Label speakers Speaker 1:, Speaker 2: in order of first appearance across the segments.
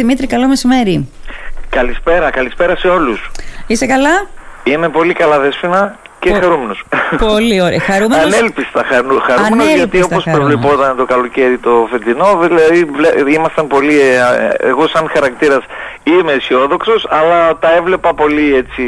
Speaker 1: Δημήτρη, καλό μεσημέρι.
Speaker 2: Καλησπέρα, καλησπέρα σε όλους.
Speaker 1: Είσαι καλά;
Speaker 2: Είμαι πολύ καλά, Δέσποινα και
Speaker 1: Πο-
Speaker 2: χαρούμενος.
Speaker 1: Πολύ ωραία. Χαρούμενος;
Speaker 2: Ανέλπιστα χαρού, χαρούμενος
Speaker 1: Ανέλπιστα
Speaker 2: γιατί όπως
Speaker 1: χαρούμενος.
Speaker 2: προβλεπόταν το καλοκαίρι το φετινό, δηλαδή βλέ- ήμασταν πολύ, ε, ε, εγώ σαν χαρακτήρας είμαι αισιόδοξος, αλλά τα έβλεπα πολύ έτσι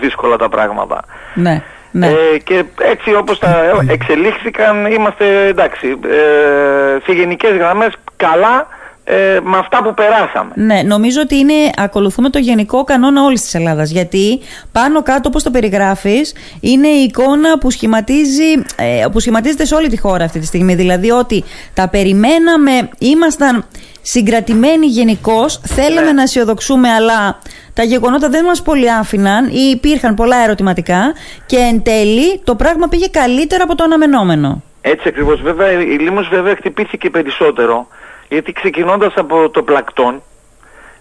Speaker 2: δύσκολα τα πράγματα.
Speaker 1: Ναι, ναι.
Speaker 2: Ε, και έτσι όπως τα εξελίχθηκαν είμαστε εντάξει, ε, σε γενικές γραμμές καλά ε, με αυτά που περάσαμε.
Speaker 1: Ναι, νομίζω ότι είναι, ακολουθούμε το γενικό κανόνα όλης της Ελλάδας γιατί πάνω κάτω όπως το περιγράφεις είναι η εικόνα που, σχηματίζει, ε, που σχηματίζεται σε όλη τη χώρα αυτή τη στιγμή δηλαδή ότι τα περιμέναμε, ήμασταν συγκρατημένοι γενικώς, θέλαμε
Speaker 2: Ναι.
Speaker 1: να αισιοδοξούμε αλλά τα γεγονότα δεν μας πολύ άφηναν ή υπήρχαν πολλά ερωτηματικά και εν τέλει το πράγμα πήγε καλύτερα από το αναμενόμενο.
Speaker 2: Έτσι ακριβώς. Βέβαια η Λίμος βέβαια χτυπήθηκε περισσότερο γιατί ξεκινώντας από το πλακτόν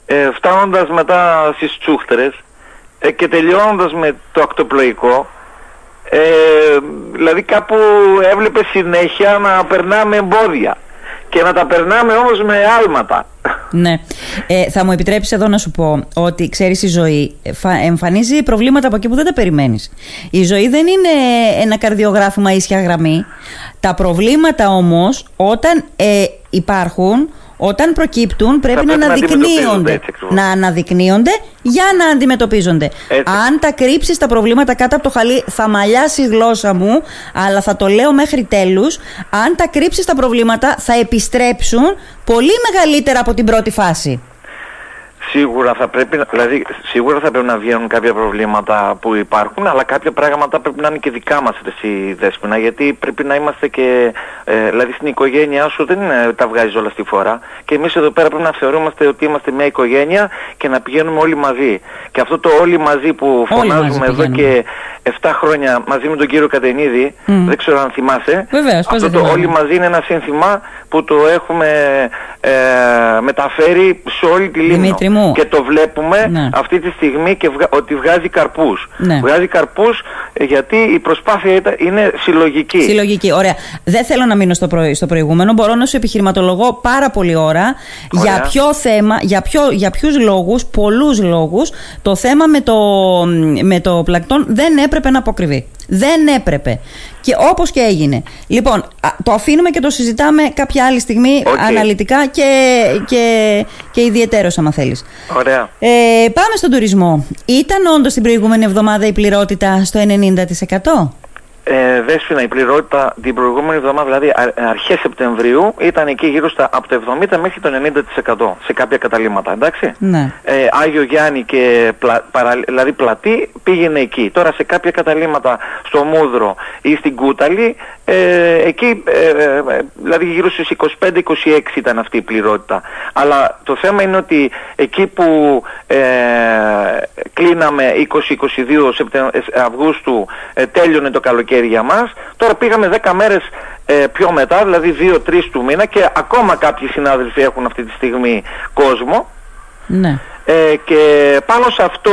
Speaker 2: ε, φτάνοντας μετά στις τσούχτερες ε, και τελειώνοντας με το ακτοπλοϊκό ε, δηλαδή κάπου έβλεπε συνέχεια να περνάμε εμπόδια και να τα περνάμε όμως με άλματα.
Speaker 1: Ναι. Ε, θα μου επιτρέψεις εδώ να σου πω ότι ξέρεις η ζωή φα- εμφανίζει προβλήματα από εκεί που δεν τα περιμένεις. Η ζωή δεν είναι ένα καρδιογράφημα ίσια γραμμή. Τα προβλήματα όμως όταν ε, υπάρχουν, όταν προκύπτουν πρέπει,
Speaker 2: πρέπει
Speaker 1: να
Speaker 2: να αντιμετωπίζονται,
Speaker 1: αναδεικνύονται.
Speaker 2: έτσι ακριβώς.
Speaker 1: να αναδεικνύονται για να αντιμετωπίζονται.
Speaker 2: Έτσι.
Speaker 1: Αν τα κρύψεις τα προβλήματα κάτω από το χαλί θα μαλλιάσεις η γλώσσα μου, αλλά θα το λέω μέχρι τέλους. Αν τα κρύψεις τα προβλήματα θα επιστρέψουν πολύ μεγαλύτερα από την πρώτη φάση.
Speaker 2: Σίγουρα θα πρέπει, να- δηλαδή, σίγουρα θα πρέπει να βγαίνουν κάποια προβλήματα που υπάρχουν, αλλά κάποια πράγματα πρέπει να είναι και δικά μας ρε εσύ Δέσποινα, γιατί πρέπει να είμαστε και, ε, δηλαδή στην οικογένειά σου δεν είναι, τα βγάζεις όλα στη φορά και εμείς εδώ πέρα πρέπει να θεωρούμαστε ότι είμαστε μια οικογένεια και να πηγαίνουμε όλοι μαζί. Και αυτό το όλοι μαζί που
Speaker 1: Όλοι μαζί
Speaker 2: φωνάζουμε εδώ
Speaker 1: πηγαίνουμε.
Speaker 2: και 7 χρόνια μαζί με τον κύριο Κατενίδη,
Speaker 1: Μμμ.
Speaker 2: δεν ξέρω αν θυμάσαι,
Speaker 1: Βεβαίως, πώς
Speaker 2: αυτό
Speaker 1: δεν
Speaker 2: το
Speaker 1: θυμάμαι.
Speaker 2: όλοι μαζί είναι ένα σύνθημα που το έχουμε ε, μεταφέρει σε όλη τη Λίμνο.
Speaker 1: Δημήτρη μου.
Speaker 2: Και το βλέπουμε
Speaker 1: Ναι.
Speaker 2: αυτή τη στιγμή και βγα- ότι βγάζει καρπούς.
Speaker 1: Ναι.
Speaker 2: Βγάζει καρπούς ε, γιατί η προσπάθεια ήταν- είναι συλλογική.
Speaker 1: Συλλογική, ωραία. Δεν θέλω να μείνω στο, προ... στο προηγούμενο. Μπορώ να σου επιχειρηματολογώ πάρα πολύ ώρα
Speaker 2: Ωραία.
Speaker 1: για ποιο θέμα, για, ποιο... για ποιους λόγους, πολλούς λόγους, το θέμα με το, με το πλαγκτόν δεν έπρεπε να αποκρυβεί. Δεν έπρεπε. Και όπως και έγινε. Λοιπόν, α, το αφήνουμε και το συζητάμε κάποια άλλη στιγμή
Speaker 2: Οκ.
Speaker 1: αναλυτικά και, και, και ιδιαίτερο, άμα θέλεις.
Speaker 2: Ωραία.
Speaker 1: Ε, πάμε στον τουρισμό. Ήταν όντως την προηγούμενη εβδομάδα η πληρότητα στο 90%?
Speaker 2: Ε, Δέσποινα, η πληρότητα την προηγούμενη εβδομάδα, δηλαδή α- αρχές Σεπτεμβρίου, ήταν εκεί γύρω στα από το 70 μέχρι το 90% σε κάποια καταλήμματα, εντάξει.
Speaker 1: Ναι.
Speaker 2: Ε, Άγιο Γιάννη και πλα, παρα- δηλαδή πλατή πήγαινε εκεί. Τώρα σε κάποια καταλήμματα στο Μούδρο ή στην Κούταλη, ε, εκεί ε, ε, δηλαδή γύρω στις 25-26 ήταν αυτή η πληρότητα. Αλλά το θέμα είναι ότι εκεί που ε, κλείναμε 20-22 Σεπτε- ε, Αυγούστου ε, τέλειωνε το καλοκαίρι για μας, τώρα πήγαμε 10 μέρες ε, πιο μετά, δηλαδή 2-3 του μήνα και ακόμα κάποιοι συνάδελφοι έχουν αυτή τη στιγμή κόσμο.
Speaker 1: Ναι.
Speaker 2: Ε, και πάνω σε αυτό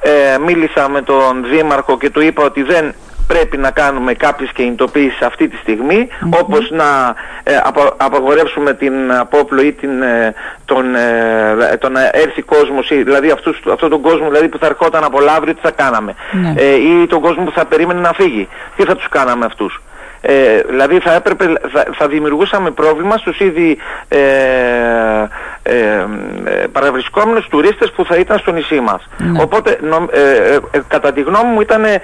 Speaker 2: ε, μίλησα με τον Δήμαρχο και του είπα ότι δεν πρέπει να κάνουμε κάποιες κινητοποίησεις αυτή τη στιγμη όπως να ε, απο- απαγορεύσουμε την απόπλο ή την, ε, τον, ε, το να έρθει κόσμος, ή, δηλαδή αυτούς, αυτόν τον κόσμο δηλαδή, που θα ερχόταν από Λαύριο τι θα κάναμε;
Speaker 1: Ναι.
Speaker 2: ε, ή τον κόσμο που θα περίμενε να φύγει, τι θα τους κάναμε αυτούς; Ε, δηλαδή θα, έπρεπε, θα, θα δημιουργούσαμε πρόβλημα στους ήδη ε, ε, ε, παραβρισκόμενους τουρίστες που θα ήταν στο νησί μας.
Speaker 1: Ναι.
Speaker 2: Οπότε νο- ε, ε, ε, κατά τη γνώμη μου ήταν, ε,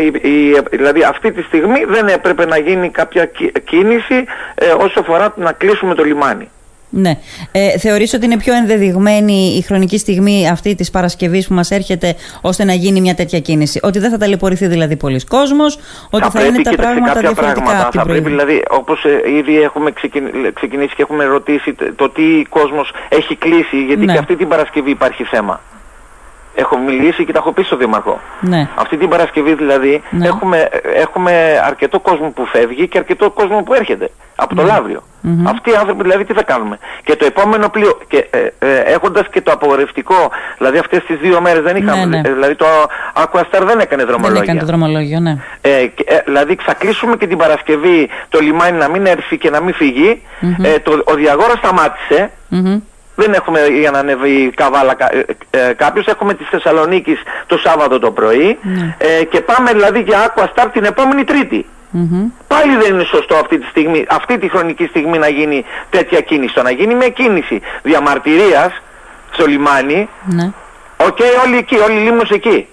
Speaker 2: η- η- δηλαδή αυτή τη στιγμή δεν έπρεπε να γίνει κάποια κι- κίνηση ε, όσο αφορά να κλείσουμε το λιμάνι.
Speaker 1: Ναι. Ε, θεωρείς ότι είναι πιο ενδεδειγμένη η χρονική στιγμή αυτή της Παρασκευής που μας έρχεται ώστε να γίνει μια τέτοια κίνηση; Ότι δεν θα ταλαιπωρηθεί δηλαδή πολλοί κόσμος, ότι θα, είναι τα
Speaker 2: και σε
Speaker 1: πράγματα
Speaker 2: κάποια
Speaker 1: διαφορετικά
Speaker 2: πράγματα.
Speaker 1: από την
Speaker 2: Θα πρέπει
Speaker 1: προηγούμενη;
Speaker 2: δηλαδή, όπως ε, ήδη έχουμε ξεκινήσει, ξεκινήσει και έχουμε ρωτήσει τε- το τι κόσμος έχει κλείσει, γιατί
Speaker 1: Ναι.
Speaker 2: και αυτή την Παρασκευή υπάρχει θέμα. Έχω μιλήσει και τα έχω πει στο Δήμαρχο.
Speaker 1: Ναι.
Speaker 2: Αυτή την Παρασκευή δηλαδή
Speaker 1: Ναι.
Speaker 2: έχουμε, έχουμε αρκετό κόσμο που φεύγει και αρκετό κόσμο που έρχεται από
Speaker 1: Ναι.
Speaker 2: το λαυριο Αυτοί οι άνθρωποι δηλαδή τι θα κάνουμε; Και το επόμενο πλοίο, και, ε, ε, έχοντας και το απογορευτικό, δηλαδή αυτές τις δύο μέρες δεν είχαμε,
Speaker 1: Ναι, ναι.
Speaker 2: ε, δηλαδή το Aquastar δεν έκανε
Speaker 1: Δεν
Speaker 2: δρομολόγια.
Speaker 1: έκανε το δρομολόγιο, ναι.
Speaker 2: Ε, και, ε, δηλαδή θα κλείσουμε και την Παρασκευή το λιμάνι να μην έρθει και να μην φυγει Ε, το, ο Διαγόρας σταμάτησε
Speaker 1: Μμμ.
Speaker 2: Δεν έχουμε για να ανέβει Καβάλα κα, ε, κάποιος, έχουμε της Θεσσαλονίκης το Σάββατο το πρωί
Speaker 1: Ναι.
Speaker 2: ε, και πάμε δηλαδή για Aqua Star την επόμενη Τρίτη. Πάλι δεν είναι σωστό αυτή τη, στιγμή, αυτή τη χρονική στιγμή να γίνει τέτοια κίνηση. Το να γίνει μια κίνηση διαμαρτυρίας στο λιμάνι,
Speaker 1: Ναι.
Speaker 2: Οκ όλοι εκεί, όλη η Λήμνος εκεί.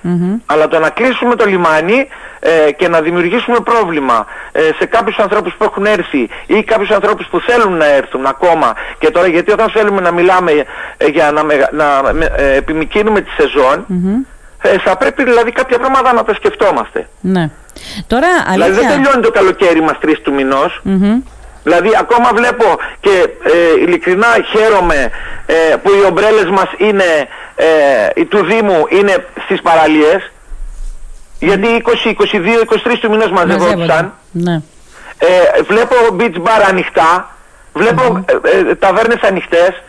Speaker 2: Αλλά το να κλείσουμε το λιμάνι ε, και να δημιουργήσουμε πρόβλημα ε, σε κάποιους ανθρώπους που έχουν έρθει ή κάποιους ανθρώπους που θέλουν να έρθουν ακόμα και τώρα γιατί όταν θέλουμε να μιλάμε ε, για να, μεγα- να με- ε, επιμικρύνουμε τη σεζόν ε, θα πρέπει δηλαδή κάποια πράγματα να τα σκεφτόμαστε.
Speaker 1: ναι. Τώρα,
Speaker 2: Δηλαδή δεν
Speaker 1: αλήθεια.
Speaker 2: τελειώνει το καλοκαίρι μας 3 του μηνός.
Speaker 1: Μμμ.
Speaker 2: Δηλαδή ακόμα βλέπω και ε, ειλικρινά χαίρομαι ε, που οι ομπρέλες μας είναι, ε, οι του Δήμου είναι στις παραλίες. Γιατί 20, 22, 23 του μηνός μαζευόντουσαν.
Speaker 1: Μαζεύονται. Ναι.
Speaker 2: Ε, βλέπω beach bar ανοιχτά. Βλέπω ε, ε, ταβέρνες ανοιχτές.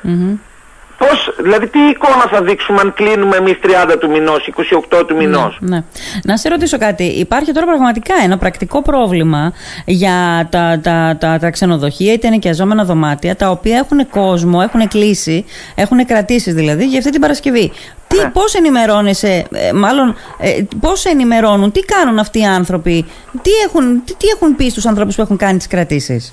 Speaker 2: Πώς, δηλαδή τι εικόνα θα δείξουμε αν κλείνουμε εμείς 30 του μηνός, 28 του μηνός;
Speaker 1: Ναι. Να σε ρωτήσω κάτι. Υπάρχει τώρα πραγματικά ένα πρακτικό πρόβλημα για τα, τα, τα, τα ξενοδοχεία, είτε ενοικιαζόμενα δωμάτια, τα οποία έχουν κόσμο, έχουν κλείσει, έχουν κρατήσεις δηλαδή για αυτή την Παρασκευή. Τι,
Speaker 2: Ναι.
Speaker 1: Πώς ενημερώνεσαι, ε, μάλλον ε, πώς σε ενημερώνουν, τι κάνουν αυτοί οι άνθρωποι, τι έχουν, τι, τι έχουν πει στους ανθρώπους που έχουν κάνει τις κρατήσεις;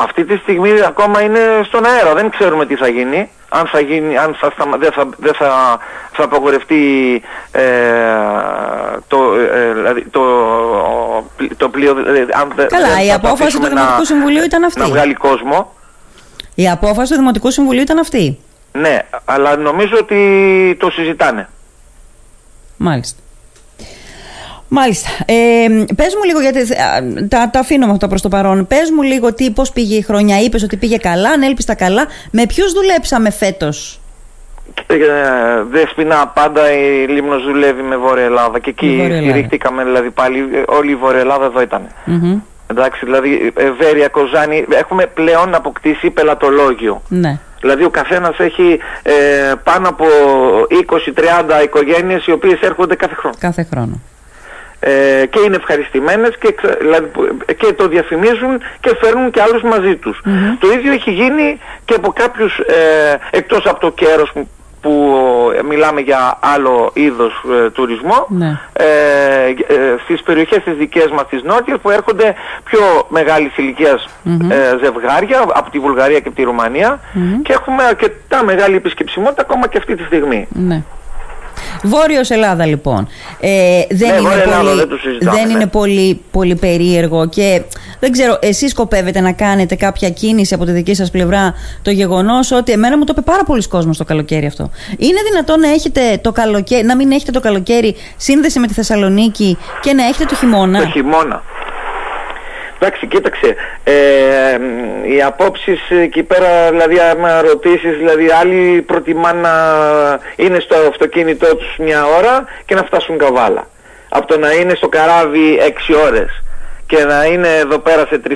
Speaker 2: Αυτή τη στιγμή ακόμα είναι στον αέρα, δεν ξέρουμε τι θα γίνει. Αν θα γίνει, αν θα, σταμα- δεν θα, δεν θα, θα απογορευτεί ε, το, ε, δηλαδή το, το πλοίο, ε, αν δεν-
Speaker 1: Καλά,
Speaker 2: δεν
Speaker 1: η
Speaker 2: θα
Speaker 1: απόφαση του
Speaker 2: αφήσουμε
Speaker 1: Δημοτικού Συμβουλίου ήταν αυτή.
Speaker 2: Να βγάλει κόσμο.
Speaker 1: Η απόφαση του Δημοτικού Συμβουλίου ήταν αυτή.
Speaker 2: Ναι, αλλά νομίζω ότι το συζητάνε.
Speaker 1: Μάλιστα. Μάλιστα. Ε, πες μου λίγο, γιατί α, τα, τα αφήνω με αυτά προς το παρόν. Πες μου λίγο τι, πώς πήγε η χρονιά. Είπες ότι πήγε καλά, αν έλπιστα καλά. Με ποιους δουλέψαμε φέτος;
Speaker 2: Ε, Δέσποινα πάντα η Λίμνος δουλεύει με Βόρεια Ελλάδα και
Speaker 1: Με Βόρεια
Speaker 2: εκεί
Speaker 1: Ελλάδα.
Speaker 2: στηρίχτηκαμε δηλαδή πάλι ε, όλη η Βόρεια Ελλάδα εδώ ήταν.
Speaker 1: Μμμ.
Speaker 2: Εντάξει, δηλαδή ε, Βέρεια, Κοζάνη, έχουμε πλέον αποκτήσει πελατολόγιο.
Speaker 1: Ναι.
Speaker 2: Δηλαδή ο καθένας έχει ε, πάνω από 20-30 οικογένειες οι οποίες έρχονται κάθε χρόνο.
Speaker 1: Κάθε χρόνο.
Speaker 2: Ε, και είναι ευχαριστημένες και, ξε- δηλαδή, που- και το διαφημίζουν και φέρνουν και άλλους μαζί τους. Το ίδιο έχει γίνει και από κάποιους ε, εκτός από το κέρος που, που ε, μιλάμε για άλλο είδος ε, τουρισμό
Speaker 1: Ναι.
Speaker 2: ε, ε, στις περιοχές τις δικές μας τις νότιες που έρχονται πιο μεγάλης ηλικίας, ε, ζευγάρια από τη Βουλγαρία και από τη ρουμανια και έχουμε αρκετά μεγάλη επισκεψιμότητα ακόμα και αυτή τη στιγμή.
Speaker 1: Ναι. Βόρειος Ελλάδα λοιπόν. Ε, δεν
Speaker 2: Ναι,
Speaker 1: είναι,
Speaker 2: Βόρεια Ελλάδα,
Speaker 1: πολύ,
Speaker 2: δεν το συζητάμε,
Speaker 1: δεν
Speaker 2: ναι.
Speaker 1: είναι πολύ, πολύ περίεργο και δεν ξέρω, εσείς σκοπεύετε να κάνετε κάποια κίνηση από τη δική σας πλευρά το γεγονός ότι εμένα μου το είπε πάρα πολλοί κόσμος το καλοκαίρι αυτό. Είναι δυνατόν να, έχετε το καλοκαίρι, να μην έχετε το καλοκαίρι σύνδεση με τη Θεσσαλονίκη και να έχετε το χειμώνα;
Speaker 2: Το χειμώνα. Εντάξει, κοίταξε, ε, μ, οι απόψεις εκεί πέρα, δηλαδή άμα ρωτήσεις, δηλαδή άλλοι προτιμάνε να είναι στο αυτοκίνητό τους μια ώρα και να φτάσουν καβάλα. Από το να είναι στο καράβι 6 ώρες και να είναι εδώ πέρα σε 3,5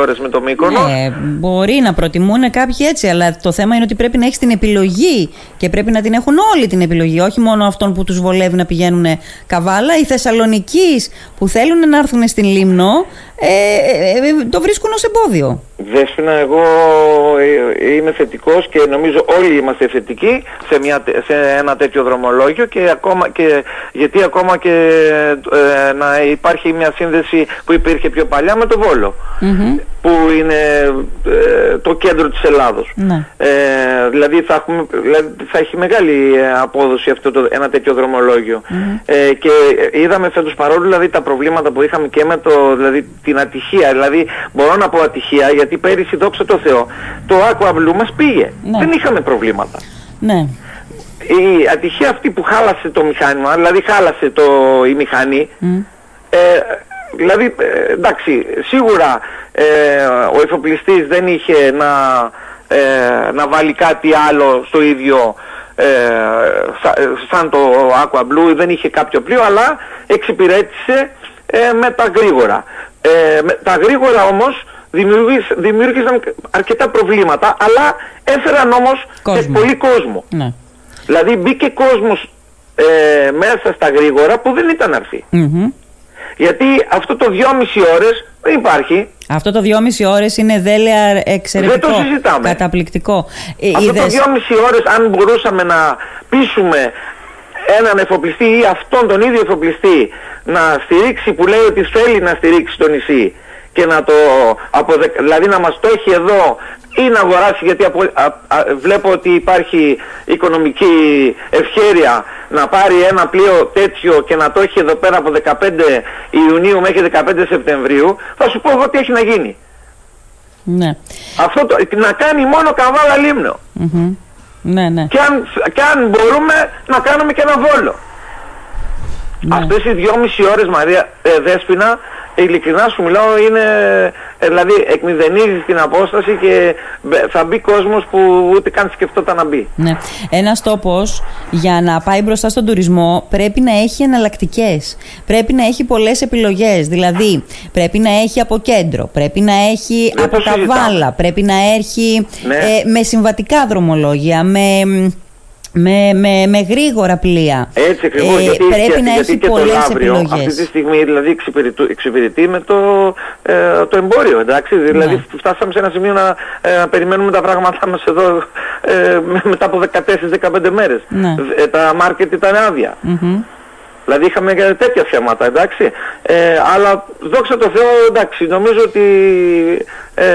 Speaker 2: ώρες με το Μύκονο.
Speaker 1: Ναι, μπορεί να προτιμούν κάποιοι έτσι, αλλά το θέμα είναι ότι πρέπει να έχεις την επιλογή και πρέπει να την έχουν όλοι την επιλογή, όχι μόνο αυτόν που τους βολεύει να πηγαίνουν καβάλα. Οι Θεσσαλονικοί που θέλουν να έρθουν στην Λίμνο ε, ε, ε, το βρίσκουν ως εμπόδιο.
Speaker 2: Δέσποινα, εγώ ε, είμαι θετικός και νομίζω όλοι είμαστε θετικοί σε, μια, τε- σε ένα τέτοιο δρομολόγιο και ακόμα και, γιατί ακόμα και ε, να υπάρχει μια σύνδεση που υπήρχε πιο παλιά με το Βόλο που είναι ε, το κέντρο της Ελλάδος.
Speaker 1: Ναι.
Speaker 2: Ε, δηλαδή, θα έχουμε, δηλαδή θα έχει μεγάλη ε, απόδοση αυτό το, ένα τέτοιο δρομολόγιο. Ε, και είδαμε φέτος παρόλο δηλαδή τα προβλήματα που είχαμε και με το, δηλαδή, την ατυχία. Δηλαδή μπορώ να πω ατυχία γιατί πέρυσι δόξα τω Θεώ το Aqua Blue μας πήγε.
Speaker 1: Ναι.
Speaker 2: Δεν είχαμε προβλήματα.
Speaker 1: Ναι.
Speaker 2: Η ατυχία αυτή που χάλασε το μηχάνημα, δηλαδή χάλασε το, η μηχανή, ε, δηλαδή ε, εντάξει σίγουρα ε, ο εφοπλιστής δεν είχε να, ε, να βάλει κάτι άλλο στο ίδιο ε, σα- ε, σαν το Aqua Blue δεν είχε κάποιο πλοίο αλλά εξυπηρέτησε ε, με τα γρήγορα. Ε, με τα γρήγορα όμως δημιούργησ- δημιούργησαν αρκετά προβλήματα αλλά έφεραν όμως και
Speaker 1: Κόσμο.
Speaker 2: πολύ κόσμο.
Speaker 1: ναι.
Speaker 2: Δηλαδή μπήκε κόσμος ε, μέσα στα γρήγορα που δεν ήταν να έρθει.
Speaker 1: Μμμ.
Speaker 2: Γιατί αυτό το 2,5 ώρες Δεν υπάρχει.
Speaker 1: Αυτό το δυόμιση ώρες είναι δέλεα εξαιρετικό.
Speaker 2: Δεν το συζητάμε.
Speaker 1: Καταπληκτικό.
Speaker 2: Ε, Αυτό είδες... το δυόμιση ώρες αν μπορούσαμε να πείσουμε έναν εφοπλιστή ή αυτόν τον ίδιο εφοπλιστή να στηρίξει που λέει ότι θέλει να στηρίξει το νησί και να το αποδε... δηλαδή να μας το έχει εδώ ή να αγοράσει γιατί βλέπω ότι υπάρχει οικονομική ευχέρεια να πάρει ένα πλοίο τέτοιο και να το έχει εδώ πέρα από 15 Ιουνίου μέχρι 15 Σεπτεμβρίου θα σου πω εγώ τι έχει να γίνει.
Speaker 1: Ναι.
Speaker 2: Αυτό το, να κάνει μόνο καβάλα λίμνο.
Speaker 1: Ναι, ναι.
Speaker 2: Και αν, και αν μπορούμε να κάνουμε και ένα βόλο. Ναι. Αυτές οι δυόμιση ώρες Μαρία ε, Δέσποινα ειλικρινά σου μιλάω είναι ε, δηλαδή εκμηδενίζεις την απόσταση και θα μπει κόσμος που ούτε καν σκεφτόταν να μπει.
Speaker 1: Ναι. Ένας τόπος για να πάει μπροστά στον τουρισμό πρέπει να έχει εναλλακτικές. Πρέπει να έχει πολλές επιλογές. Δηλαδή πρέπει να έχει από κέντρο, πρέπει να έχει από καβάλα, πρέπει να έχει ναι. ε, με συμβατικά δρομολόγια, με με, με, με γρήγορα πλοία.
Speaker 2: Έτσι ακριβώς. Ε,
Speaker 1: γιατί, πρέπει να έχει πολλές επιλογέ.
Speaker 2: Αυτή τη στιγμή δηλαδή εξυπηρετεί με το, ε, το εμπόριο. Εντάξει; Δηλαδή ναι. φτάσαμε σε ένα σημείο να, ε, περιμένουμε τα πράγματά μας εδώ ε, μετά από 14-15 μέρες.
Speaker 1: Ναι.
Speaker 2: Ε, τα μάρκετ ήταν άδεια. Δηλαδή είχαμε και τέτοια θέματα, εντάξει. Ε, αλλά δόξα τω Θεώ, εντάξει, νομίζω ότι ε,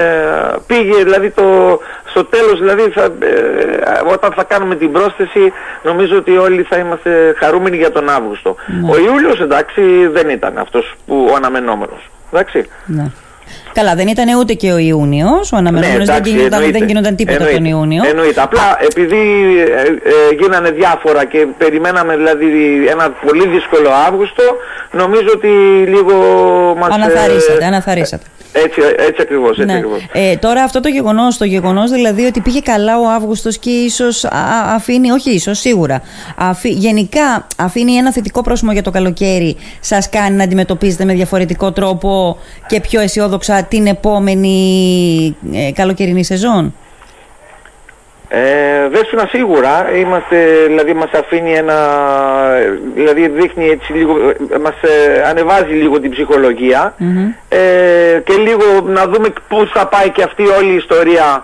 Speaker 2: πήγε, δηλαδή το, στο τέλος, δηλαδή θα, ε, όταν θα κάνουμε την πρόσθεση, νομίζω ότι όλοι θα είμαστε χαρούμενοι για τον Αύγουστο. Ναι. Ο Ιούλιος, εντάξει, δεν ήταν αυτός που ο αναμενόμενος. Εντάξει.
Speaker 1: Ναι. Καλά, δεν ήταν ούτε και ο Ιούνιος. Ο αναμενόμενος ναι, δεν, γινόταν, δεν γινόταν τίποτα εννοείται, τον Ιούνιο.
Speaker 2: Εννοείται. Απλά επειδή ε, ε, γίνανε διάφορα και περιμέναμε δηλαδή ένα πολύ δύσκολο Αύγουστο, νομίζω ότι λίγο μας.
Speaker 1: Αναθαρίσατε, ε, αναθαρίσατε.
Speaker 2: Έτσι, έτσι ακριβώς. Έτσι
Speaker 1: ναι.
Speaker 2: ακριβώς.
Speaker 1: Ε, τώρα αυτό το γεγονός, το γεγονός δηλαδή ότι πήγε καλά ο Αύγουστος και ίσως αφήνει, όχι ίσως, σίγουρα. Αφή, γενικά αφήνει ένα θετικό πρόσημο για το καλοκαίρι, σας κάνει να αντιμετωπίζετε με διαφορετικό τρόπο και πιο αισιόδοξα την επόμενη ε, καλοκαιρινή σεζόν;
Speaker 2: Ε, Δέσποινα σίγουρα, είμαστε, δηλαδή μας αφήνει ένα, δηλαδή δείχνει έτσι λίγο, μας ε, ανεβάζει λίγο την ψυχολογία. Ε, και λίγο να δούμε πού θα πάει και αυτή όλη η ιστορία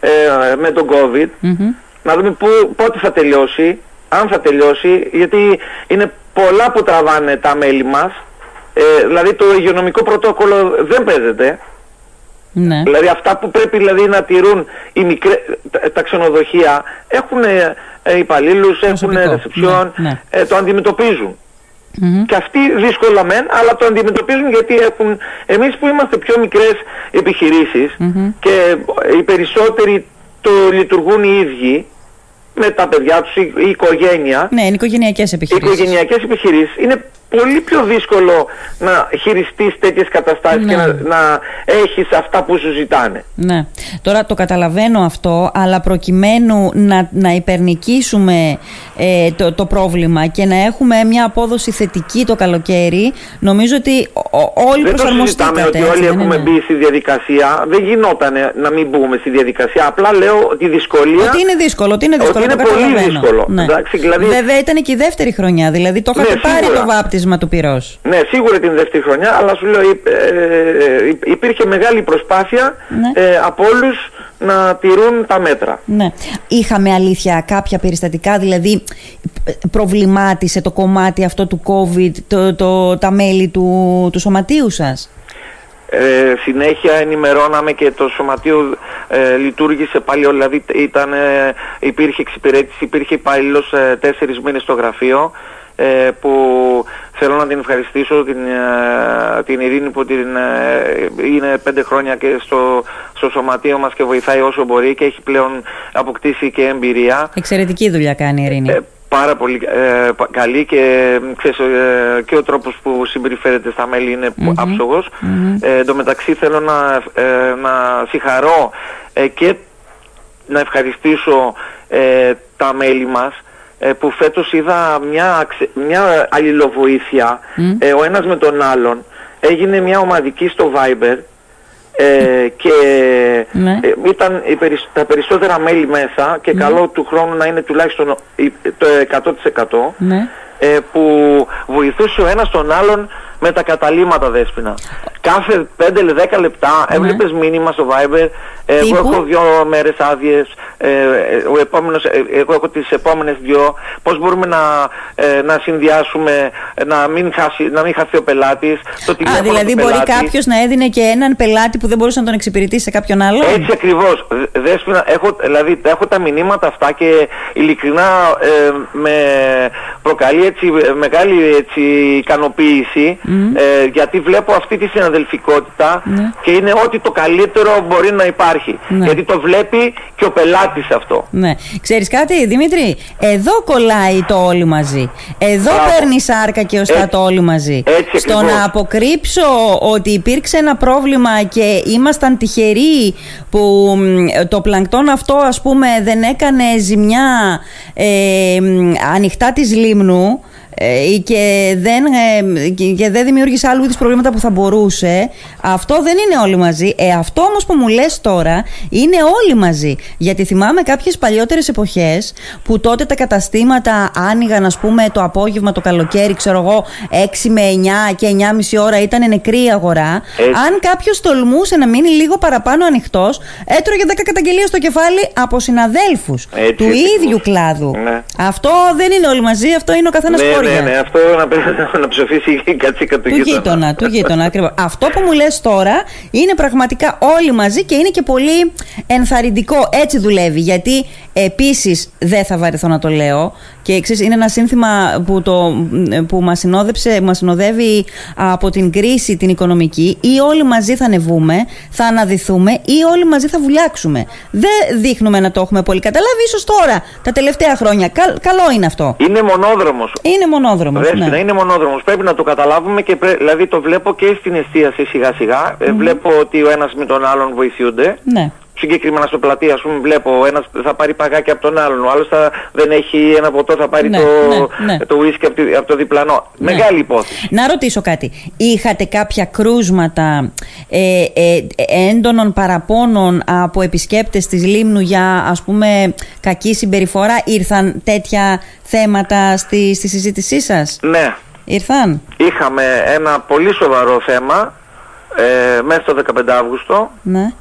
Speaker 2: ε, με τον COVID, να δούμε πού, πότε θα τελειώσει, αν θα τελειώσει, γιατί είναι πολλά που τραβάνε τα μέλη μας, ε, δηλαδή το υγειονομικό πρωτόκολλο δεν παίζεται,
Speaker 1: ναι.
Speaker 2: Δηλαδή αυτά που πρέπει δηλαδή να τηρούν οι μικρέ, τα, ξενοδοχεία έχουν ε, υπαλλήλους, έχουν ρεσεψιόν, ναι, ναι. ε, το αντιμετωπίζουν. Και αυτοί δύσκολα μεν, αλλά το αντιμετωπίζουν γιατί έχουν... Εμείς που είμαστε πιο μικρές και οι περισσότεροι το λειτουργούν οι ίδιοι, με τα παιδιά τους, η, η οικογένεια.
Speaker 1: Ναι, είναι οικογενειακές επιχειρήσεις.
Speaker 2: Οι οικογενειακές επιχειρήσεις είναι πολύ πιο δύσκολο να χειριστείς τέτοιες καταστάσεις και να,
Speaker 1: Ναι.
Speaker 2: να έχεις αυτά που σου ζητάνε.
Speaker 1: Ναι. Τώρα το καταλαβαίνω αυτό, αλλά προκειμένου να, να υπερνικήσουμε ε, το, το πρόβλημα και να έχουμε μια απόδοση θετική το καλοκαίρι, νομίζω ότι ο- ο- όλοι
Speaker 2: Δεν το
Speaker 1: προσαρμοστήκατε.
Speaker 2: συζητάμε ότι
Speaker 1: έτσι,
Speaker 2: όλοι
Speaker 1: δεν
Speaker 2: έχουμε
Speaker 1: είναι;
Speaker 2: μπει στη διαδικασία. Δεν γινόταν να μην μπούμε στη διαδικασία. Απλά λέω ότι η δυσκολία...
Speaker 1: Ότι είναι δύσκολο, ότι είναι δύσκολο.
Speaker 2: Ότι
Speaker 1: το
Speaker 2: είναι πολύ
Speaker 1: καταλαβαίνω.
Speaker 2: δύσκολο.
Speaker 1: Ναι.
Speaker 2: Εντάξει, δηλαδή-
Speaker 1: Βέβαια ήταν και η δεύτερη χρονιά, δηλαδή το είχατε
Speaker 2: Ναι,
Speaker 1: πάρει
Speaker 2: σίγουρα.
Speaker 1: το βάπτισμα του πυρός.
Speaker 2: Ναι, σίγουρα την δεύτερη χρονιά, αλλά σου λέω υ- ε, ε, υπήρχε μεγάλη προσπάθεια
Speaker 1: Ναι.
Speaker 2: ε, από όλους να τηρούν τα μέτρα.
Speaker 1: Ναι. Είχαμε αλήθεια κάποια περιστατικά, δηλαδή ε, προβλημάτισε το κομμάτι αυτό του COVID το, το, τα μέλη του, του σωματείου σας;
Speaker 2: Ε, συνέχεια ενημερώναμε και το σωματείο ε, λειτουργήσε πάλι, δηλαδή ήταν, ε, υπήρχε εξυπηρέτηση, υπήρχε υπάλληλος ε, τέσσερις μήνες στο γραφείο ε, που θέλω να την ευχαριστήσω την, ε, την Ειρήνη που την, ε, είναι πέντε χρόνια και στο, στο σωματείο μας και βοηθάει όσο μπορεί και έχει πλέον αποκτήσει και εμπειρία.
Speaker 1: Εξαιρετική δουλειά κάνει η Ειρήνη.
Speaker 2: Ε, πάρα πολύ ε, πα- καλή και, ε, ξέρεις, ε, και ο τρόπος που συμπεριφέρεται στα μέλη είναι
Speaker 1: Μμμ.
Speaker 2: άψογος.
Speaker 1: Μμμ.
Speaker 2: Ε, εν τω μεταξύ θέλω να, ε, να συγχαρώ ε, και να ευχαριστήσω ε, τα μέλη μας ε, που φέτος είδα μια, αξε- μια αλληλοβοήθεια
Speaker 1: Μμ.
Speaker 2: ε, ο ένας με τον άλλον. Έγινε μια ομαδική στο Viber ε, και
Speaker 1: Ναι.
Speaker 2: ε, ήταν οι περισ- τα περισσότερα μέλη μέσα και καλό του χρόνου να είναι τουλάχιστον ο- η- το 100%
Speaker 1: Ναι.
Speaker 2: ε, που βοηθούσε ο ένας τον άλλον με τα καταλήμματα δέσποινα. Κάθε 5-10 λεπτά
Speaker 1: Ναι.
Speaker 2: έβλεπες μήνυμα στο Viber, ε, εγώ
Speaker 1: Τύπου;
Speaker 2: έχω δύο μέρες άδειες, ε, ε, ο επόμενος, ε, εγώ έχω τις επόμενες δυο, πώς μπορούμε να, ε, να συνδυάσουμε, ε, να μην, χάσει, να μην χαθεί ο πελάτης, το
Speaker 1: Α,
Speaker 2: τηλέφωνο
Speaker 1: δηλαδή
Speaker 2: του
Speaker 1: μπορεί
Speaker 2: πελάτη.
Speaker 1: κάποιος να έδινε και έναν πελάτη που δεν μπορούσε να τον εξυπηρετήσει σε κάποιον άλλο;
Speaker 2: Έτσι ακριβώς. Δε- Δέσποινα, έχω, δηλαδή, έχω τα μηνύματα αυτά και ειλικρινά ε, με προκαλεί έτσι, ε, μεγάλη έτσι, ικανοποίηση ε, γιατί βλέπω αυτή τη συναδελφικότητα
Speaker 1: Ναι.
Speaker 2: και είναι ότι το καλύτερο μπορεί να υπάρχει.
Speaker 1: Ναι.
Speaker 2: Γιατί το βλέπει και ο πελάτης αυτό.
Speaker 1: Ναι. Ξέρεις κάτι, Δημήτρη, εδώ κολλάει το όλοι μαζί. Εδώ
Speaker 2: Μπράβο.
Speaker 1: παίρνει σάρκα και οστά
Speaker 2: Έτσι.
Speaker 1: το όλοι μαζί.
Speaker 2: Έτσι
Speaker 1: Στο
Speaker 2: ακριβώς.
Speaker 1: να αποκρύψω ότι υπήρξε ένα πρόβλημα και ήμασταν τυχεροί που μ, το πλανκτόν αυτό ας πούμε δεν έκανε ζημιά ε, μ, ανοιχτά της λίμνου ε, και δεν, ε, και- και δεν δημιούργησε άλλου είδους προβλήματα που θα μπορούσε. Αυτό δεν είναι όλοι μαζί. Ε, αυτό όμως που μου λες τώρα είναι όλοι μαζί. Γιατί θυμάμαι κάποιες παλιότερες εποχές που τότε τα καταστήματα άνοιγαν ας πούμε το απόγευμα, το καλοκαίρι, ξέρω εγώ, 6 με 9 και 9,5 ώρα ήταν νεκρή η αγορά.
Speaker 2: Έτσι.
Speaker 1: Αν κάποιος τολμούσε να μείνει λίγο παραπάνω ανοιχτός, έτρωγε 10 καταγγελίες στο κεφάλι από συναδέλφους
Speaker 2: Έτσι,
Speaker 1: του
Speaker 2: ακριβώς.
Speaker 1: ίδιου κλάδου.
Speaker 2: Ναι.
Speaker 1: Αυτό δεν είναι όλοι μαζί, αυτό είναι ο καθένας
Speaker 2: Ναι,
Speaker 1: χώρια.
Speaker 2: Ναι, ναι, αυτό να, να ψοφήσει η κατσίκα του
Speaker 1: Του γείτονα, του γείτονα, ακριβώς. Αυτό που μου λες τώρα είναι πραγματικά όλοι μαζί και είναι και πολύ ενθαρρυντικό. Έτσι δουλεύει. Γιατί επίσης δεν θα βαρεθώ να το λέω και ξέρεις, είναι ένα σύνθημα που, το, που μας, συνόδεψε, μας συνοδεύει από την κρίση την οικονομική. Ή όλοι μαζί θα ανεβούμε, θα αναδυθούμε ή όλοι μαζί θα βουλιάξουμε. Δεν δείχνουμε να το έχουμε πολύ καταλάβει. Ίσως τώρα, τα τελευταία χρόνια. Καλ- καλό είναι αυτό.
Speaker 2: Είναι μονόδρομος.
Speaker 1: Είναι μονόδρομος.
Speaker 2: Δέσποινα,
Speaker 1: Ναι.
Speaker 2: είναι μονόδρομος. Πρέπει να το καταλάβουμε και πρέ... δηλαδή το βλέπω και στην εστίαση σιγά σιγά. Ε, βλέπω ότι ο ένας με τον άλλον βοηθούνται.
Speaker 1: ναι.
Speaker 2: Συγκεκριμένα στο πλατεία, ας πούμε, βλέπω ο ένας θα πάρει παγάκι από τον άλλον, ο άλλος θα, δεν έχει ένα ποτό, θα πάρει
Speaker 1: Ναι,
Speaker 2: το,
Speaker 1: ναι, ναι.
Speaker 2: το whisky από, τη- από το διπλανό.
Speaker 1: Ναι.
Speaker 2: Μεγάλη υπόθεση.
Speaker 1: Να ρωτήσω κάτι. Είχατε κάποια κρούσματα ε, ε, έντονων παραπώνων από επισκέπτες της Λίμνου για ας πούμε κακή συμπεριφορά; Ήρθαν τέτοια θέματα στη, στη συζήτησή σας;
Speaker 2: Ναι,
Speaker 1: Ήρθαν;
Speaker 2: είχαμε ένα πολύ σοβαρό θέμα ε, μέσα στο 15 Αύγουστο.
Speaker 1: Ναι.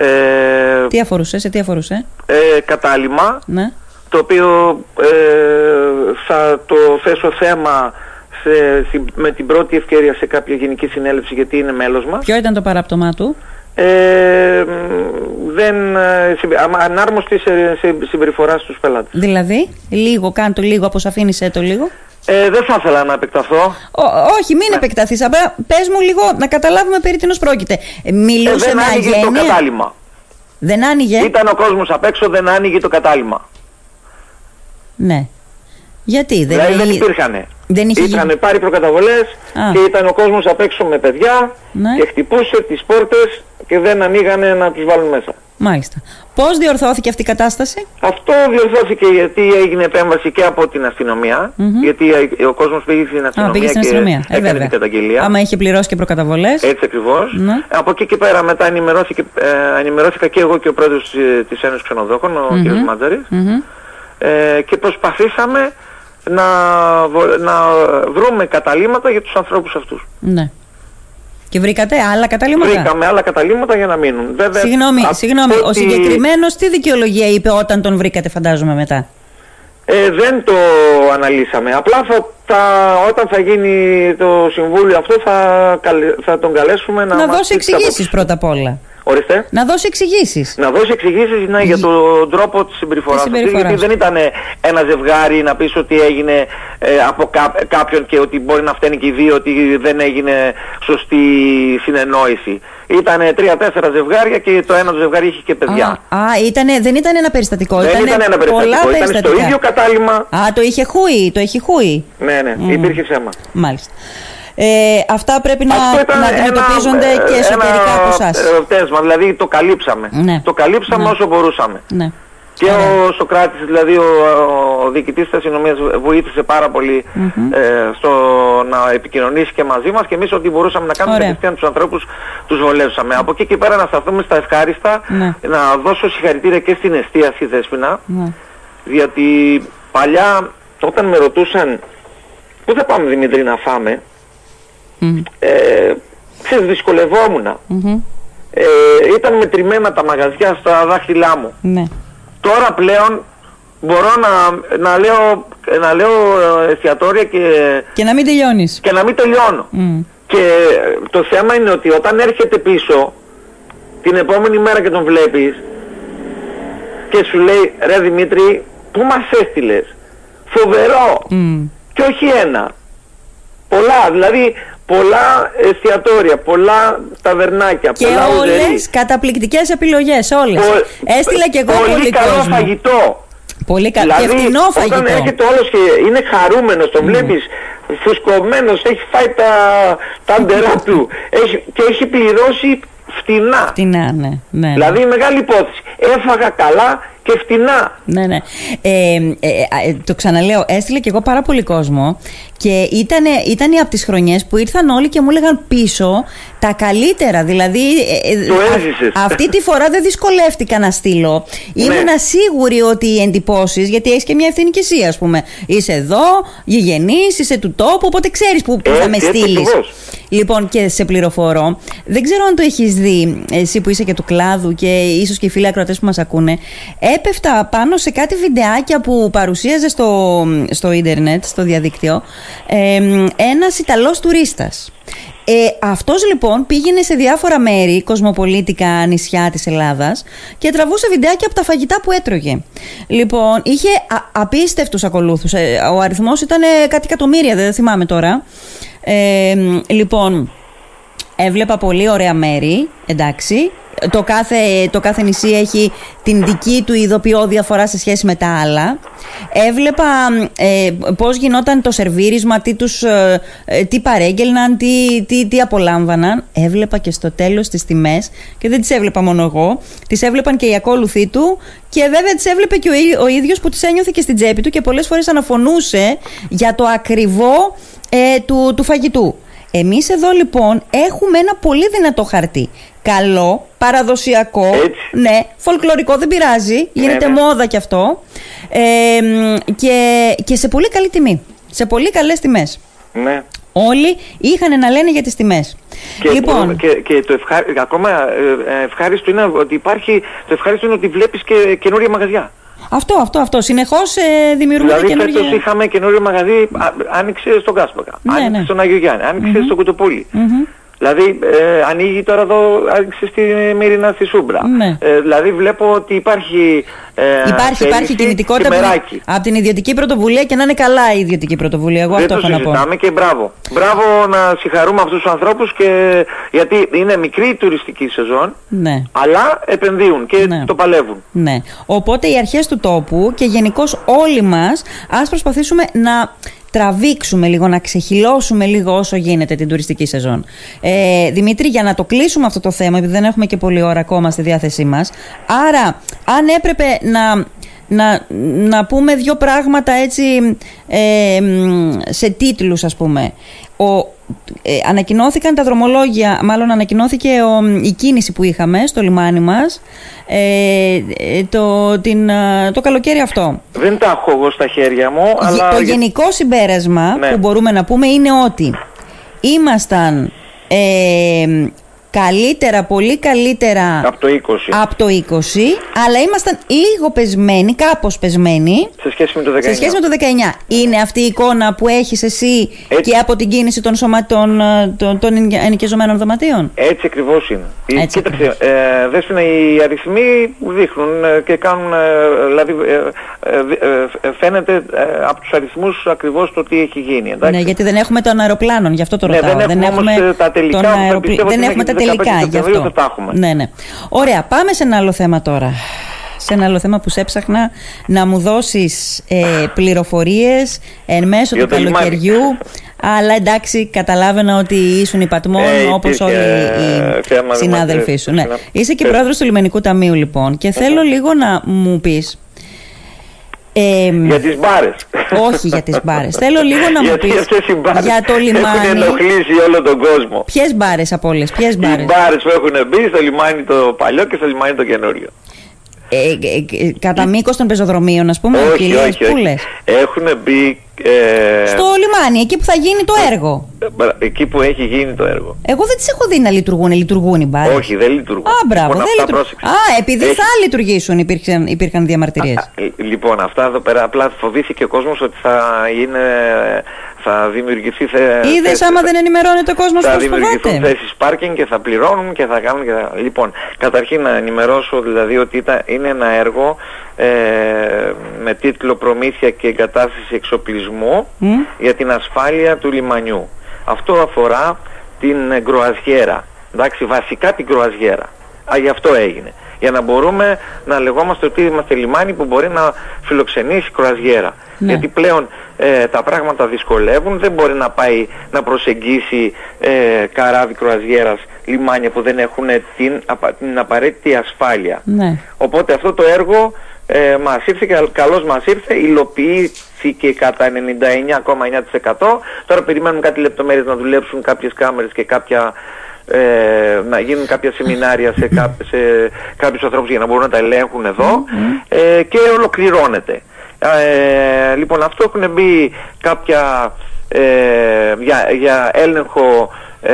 Speaker 2: Ε,
Speaker 1: Τι αφορούσε, σε τι αφορούσε;
Speaker 2: ε, κατάλημα
Speaker 1: Ναι.
Speaker 2: το οποίο ε, θα το θέσω θέμα σε, συ- με την πρώτη ευκαιρία σε κάποια γενική συνέλευση γιατί είναι μέλος μας.
Speaker 1: Ποιο ήταν το παράπτωμά του;
Speaker 2: Ε, μ, δεν, ε, συμπε- αμα- ανάρμοστη σε, σε συμπεριφορά στους πελάτες.
Speaker 1: Δηλαδή, λίγο, κάνε το λίγο, αποσαφήνισε το λίγο.
Speaker 2: Ε, δεν θα ήθελα να επεκταθώ.
Speaker 1: Ό, όχι, μην επεκταθείς. Απλά πες μου λίγο να καταλάβουμε περί τίνος πρόκειται. Ε,
Speaker 2: Ε,
Speaker 1: Μιλούσε
Speaker 2: δεν
Speaker 1: με
Speaker 2: άνοιγε το
Speaker 1: αγένεια.
Speaker 2: κατάλημα.
Speaker 1: Δεν άνοιγε;
Speaker 2: Ήταν ο κόσμος απ' έξω, δεν άνοιγε το κατάλημα.
Speaker 1: Ναι. Γιατί δεν,
Speaker 2: δηλαδή δεν
Speaker 1: είχε-
Speaker 2: υπήρχαν.
Speaker 1: δεν είχε
Speaker 2: Είχαν
Speaker 1: γίνει-
Speaker 2: πάρει προκαταβολές
Speaker 1: Α.
Speaker 2: και ήταν ο κόσμος απ' έξω με παιδιά
Speaker 1: Ναι.
Speaker 2: και χτυπούσε τις πόρτες και δεν ανοίγανε να τους βάλουν μέσα.
Speaker 1: Μάλιστα. Πώς διορθώθηκε αυτή η κατάσταση;
Speaker 2: Αυτό διορθώθηκε γιατί έγινε επέμβαση και από την αστυνομια Γιατί ε, ο κόσμος πήγε στην αστυνομία,
Speaker 1: Α, πήγε στην
Speaker 2: και
Speaker 1: αστυνομία. Ε,
Speaker 2: έκανε
Speaker 1: βέβαια.
Speaker 2: την καταγγελία.
Speaker 1: Άμα είχε πληρώσει και προκαταβολές.
Speaker 2: Έτσι ακριβώς.
Speaker 1: Ναι.
Speaker 2: Από εκεί και πέρα μετά ενημερώθηκε, ε, ενημερώθηκα και εγώ και ο πρόεδρος της, της Ένωσης Ξενοδόχων, ο κ. Μάτζαρης,
Speaker 1: Μμμ.
Speaker 2: ε, και προσπαθήσαμε να, βο- να βρούμε καταλήματα για τους ανθρώπους αυτούς.
Speaker 1: Ναι. Και βρήκατε άλλα καταλήμματα.
Speaker 2: Βρήκαμε άλλα καταλήματα για να μείνουν. Βέβαια,
Speaker 1: Συγγνώμη,
Speaker 2: από
Speaker 1: συγγνώμη. ο
Speaker 2: ό,τι-
Speaker 1: συγκεκριμένος τι δικαιολογία είπε όταν τον βρήκατε, φαντάζομαι μετά;
Speaker 2: Ε, δεν το αναλύσαμε. Απλά θα, τα- όταν θα γίνει το συμβούλιο αυτό θα, καλε- θα τον καλέσουμε να,
Speaker 1: Να,
Speaker 2: μας
Speaker 1: δώσει
Speaker 2: πει τις
Speaker 1: εξηγήσεις
Speaker 2: απόψεις.
Speaker 1: πρώτα απ' όλα.
Speaker 2: Ορίστε.
Speaker 1: Να δώσει εξηγήσεις.
Speaker 2: Να δώσει εξηγήσεις ναι, για τον τρόπο της συμπεριφοράς
Speaker 1: Της
Speaker 2: αυτής,
Speaker 1: συμπεριφοράς.
Speaker 2: γιατί δεν ήταν ένα ζευγάρι να πεις ότι έγινε ε, από κά- κάποιον και ότι μπορεί να φταίνει και οι δύο ότι δεν έγινε σωστή συνεννόηση. Ήταν τρία-τέσσερα ζευγάρια και το ένα το ζευγάρι είχε και παιδιά.
Speaker 1: Α, α ήτανε, δεν ήταν ένα περιστατικό.
Speaker 2: δεν
Speaker 1: ήτανε
Speaker 2: ήταν ένα
Speaker 1: πολλά
Speaker 2: περιστατικό, ήταν στο
Speaker 1: περιστατικά.
Speaker 2: ίδιο κατάλημα.
Speaker 1: Α, το είχε χούι, το είχε χούι.
Speaker 2: Ναι, ναι, υπήρχε θέμα.
Speaker 1: Μάλιστα. Ε, αυτά πρέπει να,
Speaker 2: Αυτό ήταν
Speaker 1: να αντιμετωπίζονται
Speaker 2: ένα,
Speaker 1: και
Speaker 2: ε,
Speaker 1: εσωτερικά
Speaker 2: ένα
Speaker 1: από εσάς.
Speaker 2: ε, πτέσμα, δηλαδή το καλύψαμε.
Speaker 1: Ναι.
Speaker 2: Το καλύψαμε
Speaker 1: Ναι.
Speaker 2: όσο μπορούσαμε.
Speaker 1: Ναι.
Speaker 2: Και ο Σοκράτης, δηλαδή ο, ο διοικητής της αστυνομίας βοήθησε πάρα πολύ, ε, στο να επικοινωνήσει και μαζί μας και εμείς ό,τι μπορούσαμε να κάνουμε
Speaker 1: Ωραία.
Speaker 2: κατευθείαν τους ανθρώπους τους βολεύσαμε. Από εκεί και πέρα να σταθούμε στα ευχάριστα,
Speaker 1: Ναι.
Speaker 2: να δώσω συγχαρητήρια και στην εστίαση Δέσποινα,
Speaker 1: Ναι.
Speaker 2: διότι παλιά όταν με ρωτούσαν πού θα πάμε Δημήτρη να φάμε, ε, ξέρεις, δυσκολευόμουν. Ε, ήταν μετρημένα τα μαγαζιά στα δάχτυλά μου.
Speaker 1: Ναι.
Speaker 2: Τώρα πλέον μπορώ να, να, λέω, να λέω εστιατόρια και,
Speaker 1: Και να μην τελειώνεις.
Speaker 2: και να μην τελειώνω.
Speaker 1: Μμ.
Speaker 2: Και το θέμα είναι ότι όταν έρχεται πίσω την επόμενη μέρα και τον βλέπεις και σου λέει ρε Δημήτρη πού μας έστειλες; Φοβερό
Speaker 1: Μμ.
Speaker 2: και όχι ένα πολλά δηλαδή πολλά εστιατόρια πολλά ταβερνάκια
Speaker 1: Και
Speaker 2: πολλά ουζερί,
Speaker 1: όλες καταπληκτικές επιλογές, όλες.
Speaker 2: πο-
Speaker 1: Έστειλα και εγώ
Speaker 2: πολύ,
Speaker 1: πολύ
Speaker 2: καλό
Speaker 1: κόσμο.
Speaker 2: φαγητό
Speaker 1: Πολύ καλό. και
Speaker 2: Δηλαδή,
Speaker 1: φτηνό
Speaker 2: όταν
Speaker 1: φαγητό.
Speaker 2: έρχεται όλος και είναι χαρούμενος, τον βλέπεις φουσκωμένος, έχει φάει τα, τα ντερά του έχει, και έχει πληρώσει φτηνά.
Speaker 1: Φτηνά, ναι. ναι.
Speaker 2: Δηλαδή μεγάλη υπόθεση. Έφαγα καλά και φτηνά.
Speaker 1: Ναι, ναι. Ε, ε, ε, το ξαναλέω, έστειλε και εγώ πάρα πολύ κόσμο και ήταν, ήταν από τις χρονιές που ήρθαν όλοι και μου έλεγαν πίσω τα καλύτερα. Δηλαδή, ε, ε,
Speaker 2: Το
Speaker 1: α-
Speaker 2: έζησες.
Speaker 1: αυτή τη φορά δεν δυσκολεύτηκα να στείλω. Ήμουνα σίγουρη ότι οι εντυπώσεις, γιατί έχεις και μια ευθύνη και εσύ, ας πούμε. Είσαι εδώ, γηγενής, είσαι του τόπου, οπότε ξέρεις που, που θα με
Speaker 2: Έτσι, έτσι
Speaker 1: στείλεις.
Speaker 2: Ακριβώς.
Speaker 1: Λοιπόν, και σε πληροφορώ, δεν ξέρω αν το έχεις δει, εσύ που είσαι και του κλάδου και ίσως και οι φίλοι ακροατές που μας ακούνε. Έπεφτα πάνω σε κάτι βιντεάκια που παρουσίαζε στο, στο ίντερνετ, στο διαδίκτυο, ε, ένας Ιταλός τουρίστας. Ε, αυτός λοιπόν πήγαινε σε διάφορα μέρη, κοσμοπολίτικα νησιά της Ελλάδας και τραβούσε βιντεάκια από τα φαγητά που έτρωγε. Λοιπόν, είχε α, απίστευτους ακολούθους. Ε, ο αριθμός ήταν ε, κάτι εκατομμύρια, δεν θυμάμαι τώρα. Ε, λοιπόν, έβλεπα πολύ ωραία μέρη, εντάξει. Το κάθε, το κάθε νησί έχει την δική του ειδοποιώ διαφορά σε σχέση με τα άλλα. Έβλεπα ε, πώς γινόταν το σερβίρισμα, τι, τους, ε, ε, τι παρέγγελναν, τι, τι, τι απολάμβαναν. Έβλεπα και στο τέλος τις τιμές και δεν τις έβλεπα μόνο εγώ. Τις έβλεπαν και οι ακόλουθοί του και βέβαια τις έβλεπε και ο, ί- ο ίδιος που τις ένιωθε και στην τσέπη του και πολλές φορές αναφωνούσε για το ακριβό ε, του, του φαγητού. Εμείς εδώ λοιπόν έχουμε ένα πολύ δυνατό χαρτί. Καλό, παραδοσιακό,
Speaker 2: Έτσι.
Speaker 1: ναι, φολκλωρικό δεν πειράζει, γίνεται
Speaker 2: ναι.
Speaker 1: μόδα κι αυτό ε, μ, και, και σε πολύ καλή τιμή, σε πολύ καλές τιμές.
Speaker 2: Ναι.
Speaker 1: Όλοι είχαν να λένε για τις τιμές.
Speaker 2: Και,
Speaker 1: λοιπόν,
Speaker 2: και, και το ευχά, ακόμα ε, ε, ευχάριστο είναι ότι υπάρχει, το ευχάριστο είναι ότι βλέπεις και καινούρια μαγαζιά.
Speaker 1: Αυτό, αυτό, αυτό. Συνεχώς ε, δημιουργούνται
Speaker 2: Δηλαδή
Speaker 1: καινούργια...
Speaker 2: φέτος είχαμε καινούριο μαγαζί, α, άνοιξε στον Κάσπακα,
Speaker 1: Ναι,
Speaker 2: άνοιξε
Speaker 1: ναι.
Speaker 2: στον Άγιο Γιάννη, άνοιξε στο Κουτοπούλι. Δηλαδή ε, ανοίγει τώρα εδώ, άνοιξε στη Μύρινα στη Σούμπρα.
Speaker 1: Ναι.
Speaker 2: Ε, δηλαδή βλέπω ότι υπάρχει ε,
Speaker 1: Υπάρχει,
Speaker 2: θέληση
Speaker 1: υπάρχει κινητικότητα
Speaker 2: και
Speaker 1: από την,
Speaker 2: μεράκι.
Speaker 1: από την ιδιωτική πρωτοβουλία και να είναι καλά η ιδιωτική πρωτοβουλία. Εγώ
Speaker 2: Δεν
Speaker 1: αυτό
Speaker 2: το
Speaker 1: έχω να πω.
Speaker 2: συζητάμε και μπράβο. Μπράβο να συγχαρούμε αυτούς τους ανθρώπους και γιατί είναι μικρή η τουριστική σεζόν
Speaker 1: Ναι.
Speaker 2: αλλά επενδύουν και
Speaker 1: Ναι.
Speaker 2: το παλεύουν.
Speaker 1: Ναι. Οπότε οι αρχές του τόπου και γενικώς όλοι μας ας προσπαθήσουμε να τραβήξουμε λίγο, να ξεχυλώσουμε λίγο όσο γίνεται την τουριστική σεζόν. Ε, Δημήτρη, για να το κλείσουμε αυτό το θέμα, επειδή δεν έχουμε και πολλή ώρα ακόμα στη διάθεσή μας, άρα αν έπρεπε να, να, να πούμε δύο πράγματα έτσι ε, μ, σε τίτλους ας πούμε. Ο, ε, ανακοινώθηκαν τα δρομολόγια, μάλλον ανακοινώθηκε ο, η κίνηση που είχαμε στο λιμάνι μας ε, ε, το, την, ε, το καλοκαίρι αυτό.
Speaker 2: Δεν τα έχω εγώ στα χέρια μου, αλλά...
Speaker 1: Το γενικό συμπέρασμα
Speaker 2: Ναι.
Speaker 1: που μπορούμε να πούμε είναι ότι ήμασταν ε, καλύτερα, πολύ καλύτερα
Speaker 2: Από το 20.
Speaker 1: από το 20, αλλά ήμασταν λίγο πεσμένοι, κάπως πεσμένοι,
Speaker 2: Σε σχέση με το 19.
Speaker 1: σε σχέση με το 19. Είναι αυτή η εικόνα που έχεις εσύ
Speaker 2: Έτσι.
Speaker 1: και από την κίνηση των, σωματών, των, των ενοικιαζομένων δωματίων;
Speaker 2: Έτσι ακριβώς είναι. Ε,
Speaker 1: Έτσι
Speaker 2: Κοίταξε, ε, δέσποινα, οι αριθμοί δείχνουν ε, και κάνουν, ε, δηλαδή ε, ε, ε, ε, φαίνεται ε, από τους αριθμούς ακριβώς το τι έχει γίνει. Εντάξει.
Speaker 1: Ναι, γιατί δεν έχουμε των αεροπλάνων, γι' αυτό το
Speaker 2: Ναι,
Speaker 1: ρωτάω.
Speaker 2: δεν έχουμε όμως, ε, τα τελικά,
Speaker 1: τον
Speaker 2: που
Speaker 1: αεροπλ-
Speaker 2: πιστεύω
Speaker 1: Δεν
Speaker 2: ότι
Speaker 1: έχουμε τα
Speaker 2: μέχρι τις 15
Speaker 1: τελικά, γι'
Speaker 2: Σεπτεμβρίου
Speaker 1: αυτό.
Speaker 2: θα τα έχουμε.
Speaker 1: Ναι, ναι. Ωραία, πάμε σε ένα άλλο θέμα τώρα. Σε ένα άλλο θέμα που σε έψαχνα να μου δώσεις ε, πληροφορίες εν μέσω
Speaker 2: Για
Speaker 1: του
Speaker 2: το λιμάνι.
Speaker 1: καλοκαιριού. Αλλά εντάξει, καταλάβαινα ότι ήσουν υπατμόν
Speaker 2: Ε,
Speaker 1: όπως
Speaker 2: υπήρχε,
Speaker 1: όλοι
Speaker 2: ε,
Speaker 1: οι
Speaker 2: θέμα
Speaker 1: συνάδελφοί
Speaker 2: με-
Speaker 1: σου. Ναι.
Speaker 2: συνα-
Speaker 1: Είσαι και
Speaker 2: ε.
Speaker 1: πρόεδρος του Λιμενικού Ταμείου λοιπόν και θέλω λίγο να μου πεις ε,
Speaker 2: Για τις μπάρες.
Speaker 1: όχι για τις μπάρες. Θέλω λίγο να μου
Speaker 2: Γιατί
Speaker 1: πεις
Speaker 2: αυτές οι μπάρες
Speaker 1: για το
Speaker 2: Έχουν
Speaker 1: λιμάνι.
Speaker 2: ενοχλήσει όλο τον κόσμο.
Speaker 1: Ποιες μπάρες από όλες, ποιες
Speaker 2: Οι
Speaker 1: μπάρες;
Speaker 2: μπάρες που έχουν μπει στο λιμάνι το παλιό και στο λιμάνι το καινούριο.
Speaker 1: Ε, ε, ε, κατά μήκος των πεζοδρομίων, ας πούμε,
Speaker 2: όχι,
Speaker 1: κυρίες
Speaker 2: όχι, όχι.
Speaker 1: πούλες.
Speaker 2: Έχουν μπει. Ε,
Speaker 1: Στο λιμάνι, εκεί που θα γίνει το έργο.
Speaker 2: ε, εκεί που έχει γίνει το έργο.
Speaker 1: Εγώ δεν τις έχω δει να λειτουργούν. Λειτουργούν οι μπάρες.
Speaker 2: Όχι, δεν λειτουργούν.
Speaker 1: Α, μπράβο,
Speaker 2: Λοιπόν,
Speaker 1: δεν
Speaker 2: αυτά
Speaker 1: λειτουργούν.
Speaker 2: πρόσεξε.
Speaker 1: Α, επειδή
Speaker 2: Έχει-
Speaker 1: θα λειτουργήσουν υπήρχαν, υπήρχαν διαμαρτυρίες.
Speaker 2: Α, ε, Λοιπόν, αυτά εδώ πέρα απλά φοβήθηκε ο κόσμος ότι θα είναι. Θα δημιουργηθεί. Θε,
Speaker 1: Είδες
Speaker 2: θέση-
Speaker 1: άμα δεν ενημερώνεται ο κόσμος
Speaker 2: θα
Speaker 1: πώς
Speaker 2: δημιουργηθούν
Speaker 1: φοβάται.
Speaker 2: θέσεις πάρκινγκ και θα πληρώνουν και θα κάνουν και θα... Λοιπόν, καταρχήν να ενημερώσω δηλαδή ότι ήταν, είναι ένα έργο ε, με τίτλο «Προμήθεια και εγκατάσταση εξοπλισμού
Speaker 1: Μμ.
Speaker 2: για την ασφάλεια του λιμανιού». Αυτό αφορά την ε, γκροαζιέρα. Εντάξει, βασικά την γκροαζιέρα. Α, γι' αυτό έγινε. Για να μπορούμε να λεγόμαστε ότι είμαστε λιμάνι που μπορεί να φιλοξενήσει κρουαζιέρα.
Speaker 1: Ναι.
Speaker 2: Γιατί πλέον ε, τα πράγματα δυσκολεύουν, δεν μπορεί να πάει να προσεγγίσει ε, καράβι κρουαζιέρας λιμάνια που δεν έχουν την, απα- την απαραίτητη ασφάλεια.
Speaker 1: Ναι.
Speaker 2: Οπότε αυτό το έργο ε, μας ήρθε, καλ- καλώς μας ήρθε, υλοποιήθηκε κατά 99,9%. Τώρα περιμένουμε κάτι λεπτομέρειες να δουλέψουν κάποιες κάμερες και κάποια, ε, να γίνουν κάποια σεμινάρια σε, κά, σε κάποιους ανθρώπους για να μπορούν να τα ελέγχουν εδώ ε, και ολοκληρώνεται. Ε, λοιπόν αυτό έχουν μπει κάποια ε, για, για έλεγχο ε,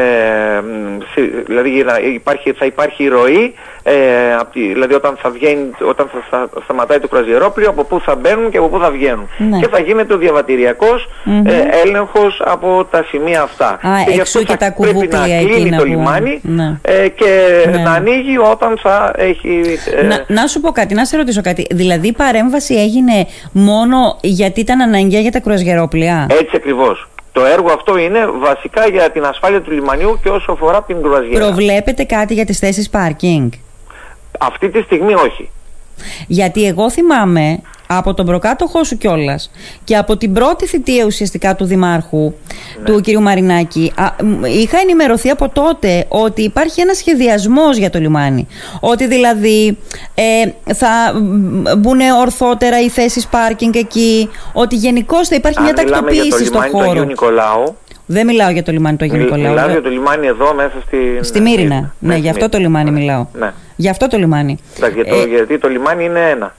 Speaker 2: μ, σε- δηλαδή για να υπάρχει, θα υπάρχει ροή ε, απ' τη- δηλαδή όταν θα, βγαίνει, όταν θα στα- σταματάει το κρουαζιερόπλιο από πού θα μπαίνουν και από πού θα βγαίνουν
Speaker 1: Ναι.
Speaker 2: και θα γίνεται ο διαβατηριακός
Speaker 1: Μμμ.
Speaker 2: ε, έλεγχος από τα σημεία αυτά
Speaker 1: Α,
Speaker 2: και γι'
Speaker 1: εξού
Speaker 2: αυτό
Speaker 1: και
Speaker 2: θα
Speaker 1: τα
Speaker 2: πρέπει να
Speaker 1: κουβούκλια
Speaker 2: κλείνει
Speaker 1: εκείνα
Speaker 2: το
Speaker 1: που-
Speaker 2: λιμάνι
Speaker 1: Ναι.
Speaker 2: ε, και
Speaker 1: Ναι.
Speaker 2: να ανοίγει όταν θα έχει ε,
Speaker 1: Να, να σου πω κάτι, να σε ρωτήσω κάτι. Δηλαδή η παρέμβαση έγινε μόνο γιατί ήταν αναγκαία για τα κρουαζιερόπλια.
Speaker 2: έτσι ακριβώς το έργο αυτό είναι βασικά για την ασφάλεια του λιμανιού και όσο αφορά την κρουαζιέρα
Speaker 1: Προβλέπετε κάτι για τις θέσεις πάρκινγκ.
Speaker 2: αυτή τη στιγμή όχι
Speaker 1: Γιατί εγώ θυμάμαι από τον προκάτοχό σου κιόλας και από την πρώτη θητεία ουσιαστικά του Δημάρχου, του κ. Μαρινάκη, α, μ, είχα ενημερωθεί από τότε ότι υπάρχει ένας σχεδιασμός για το λιμάνι. Ότι δηλαδή ε, θα μ, μπουν ορθότερα οι θέσεις πάρκινγκ εκεί, ότι γενικώς θα υπάρχει
Speaker 2: Αν
Speaker 1: μια
Speaker 2: μιλάμε για το
Speaker 1: τακτοποίηση στον
Speaker 2: λιμάνι του Αγίου
Speaker 1: χώρο.
Speaker 2: Νικολάου
Speaker 1: Δεν μιλάω για το λιμάνι του Αγίου
Speaker 2: Μιλ-
Speaker 1: Νικολάου.
Speaker 2: Μιλάω
Speaker 1: δε-
Speaker 2: για το λιμάνι εδώ μέσα στη...
Speaker 1: Στη Μύρινα. Ναι,
Speaker 2: στη
Speaker 1: για αυτό το
Speaker 2: Μύρινα.
Speaker 1: λιμάνι
Speaker 2: Ναι,
Speaker 1: μιλάω.
Speaker 2: Ναι.
Speaker 1: Για αυτό το λιμάνι.
Speaker 2: Εντάξει, για το-
Speaker 1: Ε,
Speaker 2: γιατί το λιμάνι είναι ένα.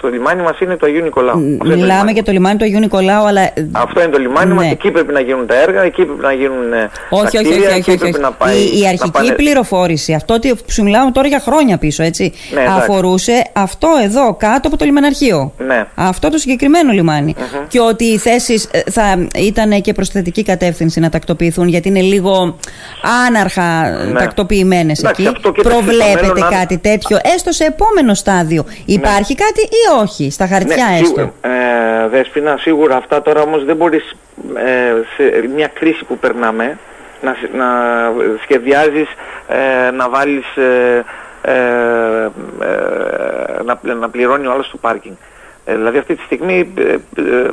Speaker 2: Το λιμάνι μας είναι το Αγίου Νικολάου. Αυτό είναι το
Speaker 1: Μιλάμε
Speaker 2: λιμάνι.
Speaker 1: για το λιμάνι του Αγίου Νικολάου, αλλά. ε,
Speaker 2: Αυτό είναι το λιμάνι μας,
Speaker 1: Ναι.
Speaker 2: εκεί πρέπει να γίνουν τα έργα, εκεί πρέπει να γίνουν ε, τα
Speaker 1: Όχι, όχι,
Speaker 2: κτίρια,
Speaker 1: όχι,
Speaker 2: εκεί
Speaker 1: όχι, όχι,
Speaker 2: πρέπει
Speaker 1: όχι.
Speaker 2: να πάει...
Speaker 1: Η, η
Speaker 2: να
Speaker 1: αρχική
Speaker 2: πάνε-
Speaker 1: πληροφόρηση, αυτό ότι σου μιλάω τώρα για χρόνια πίσω, έτσι,
Speaker 2: Ναι, εντάξει.
Speaker 1: αφορούσε αυτό εδώ, κάτω από το λιμεναρχείο.
Speaker 2: Ναι.
Speaker 1: Αυτό το συγκεκριμένο λιμάνι. Και ότι οι θέσεις θα ήταν και προς θετική κατεύθυνση να τακτοποιηθούν, γιατί είναι λίγο άναρχα
Speaker 2: Ναι.
Speaker 1: τακτοποιημένες
Speaker 2: Εντάξει,
Speaker 1: εκεί.
Speaker 2: αυτό και το
Speaker 1: Προβλέπετε
Speaker 2: στο μέλλον, αν-
Speaker 1: κάτι τέτοιο, έστω σε επόμενο στάδιο. Υπάρχει κάτι ή όχι, στα χαρτιά
Speaker 2: Ναι,
Speaker 1: έστω.
Speaker 2: σίγουρα, ε, Δέσποινα, σίγουρα αυτά τώρα όμως δεν μπορείς ε, σε μια κρίση που περνάμε να, σ- να σχεδιάζεις ε, να βάλεις ε, ε, ε, να, πλ- να πληρώνει ο άλλος το πάρκινγκ. Ε, δηλαδή αυτή τη στιγμή ε, ε,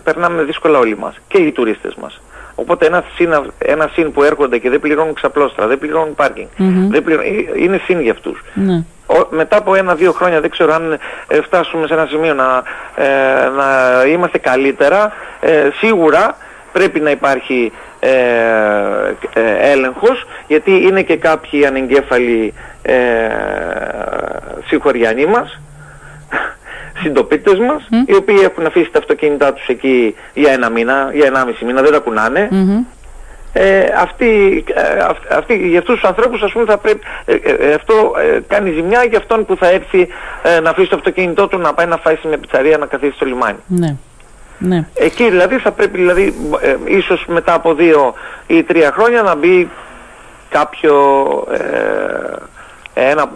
Speaker 2: περνάμε δύσκολα όλοι μας και οι τουρίστες μας. Οπότε ένα συν, ένα συν που έρχονται και δεν πληρώνουν ξαπλώστρα, δεν πληρώνουν πάρκινγκ,
Speaker 1: Μμμ.
Speaker 2: δεν πληρώνουν, ε, είναι συν για αυτούς.
Speaker 1: Ναι.
Speaker 2: Ο- μετά από ένα-δύο χρόνια δεν ξέρω αν ε, φτάσουμε σε ένα σημείο να, ε, να είμαστε καλύτερα, ε, σίγουρα πρέπει να υπάρχει ε, ε, έλεγχος γιατί είναι και κάποιοι ανεγκέφαλοι ε, συγχωριανοί μας συντοπίτες μας οι οποίοι έχουν αφήσει τα αυτοκίνητά τους εκεί για ένα μήνα, για ενάμιση μήνα, δεν τα κουνάνε
Speaker 1: Μμμ.
Speaker 2: Ε, αυτοί, ε, αυ- αυτοί, για αυτούς τους ανθρώπους ας πούμε θα πρέπει, ε, ε, ε, αυτό ε, κάνει ζημιά για αυτόν που θα έρθει ε, να αφήσει το αυτοκίνητό του να πάει να φάει σε μια πιτσαρία να καθίσει στο λιμάνι.
Speaker 1: Ναι. Ναι.
Speaker 2: Εκεί δηλαδή θα πρέπει δηλαδή ε, ίσως μετά από δύο ή τρία χρόνια να μπει κάποιο ε, ένα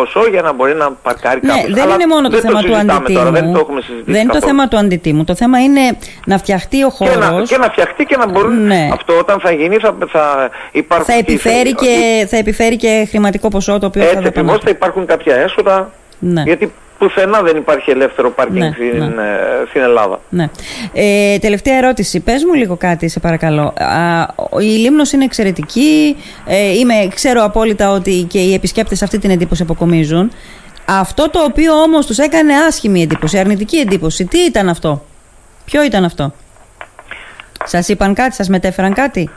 Speaker 2: ποσό για να μπορεί να παρκάρει
Speaker 1: Ναι,
Speaker 2: κάποιος.
Speaker 1: δεν
Speaker 2: Αλλά
Speaker 1: είναι μόνο το
Speaker 2: δεν
Speaker 1: θέμα του
Speaker 2: συζητάμε
Speaker 1: αντιτίμου.
Speaker 2: Τώρα, δεν το έχουμε συζητήσει
Speaker 1: Δεν είναι το
Speaker 2: καθόλου.
Speaker 1: θέμα του αντιτίμου. Το θέμα είναι να φτιαχτεί ο
Speaker 2: και να,
Speaker 1: χώρος.
Speaker 2: και να φτιαχτεί και να μπορούν
Speaker 1: Ναι.
Speaker 2: αυτό όταν θα γίνει θα, θα υπάρχουν
Speaker 1: Θα επιφέρει,
Speaker 2: και
Speaker 1: και, θα επιφέρει και χρηματικό ποσό το οποίο θα
Speaker 2: Έτσι ακριβώς
Speaker 1: δαπανάται.
Speaker 2: θα υπάρχουν κάποια έσοδα
Speaker 1: Ναι.
Speaker 2: γιατί πουθενά δεν υπάρχει ελεύθερο πάρκινγκ
Speaker 1: Ναι,
Speaker 2: στην,
Speaker 1: ναι.
Speaker 2: ε, στην Ελλάδα.
Speaker 1: Ναι. Ε, τελευταία ερώτηση. Πες μου λίγο κάτι, σε παρακαλώ. Α, η Λίμνος είναι εξαιρετική. Ε, είμαι, ξέρω απόλυτα ότι και οι επισκέπτες αυτή την εντύπωση αποκομίζουν. Αυτό το οποίο όμως τους έκανε άσχημη εντύπωση, αρνητική εντύπωση, τι ήταν αυτό; Ποιο ήταν αυτό; Σας είπαν κάτι, σας μετέφεραν κάτι;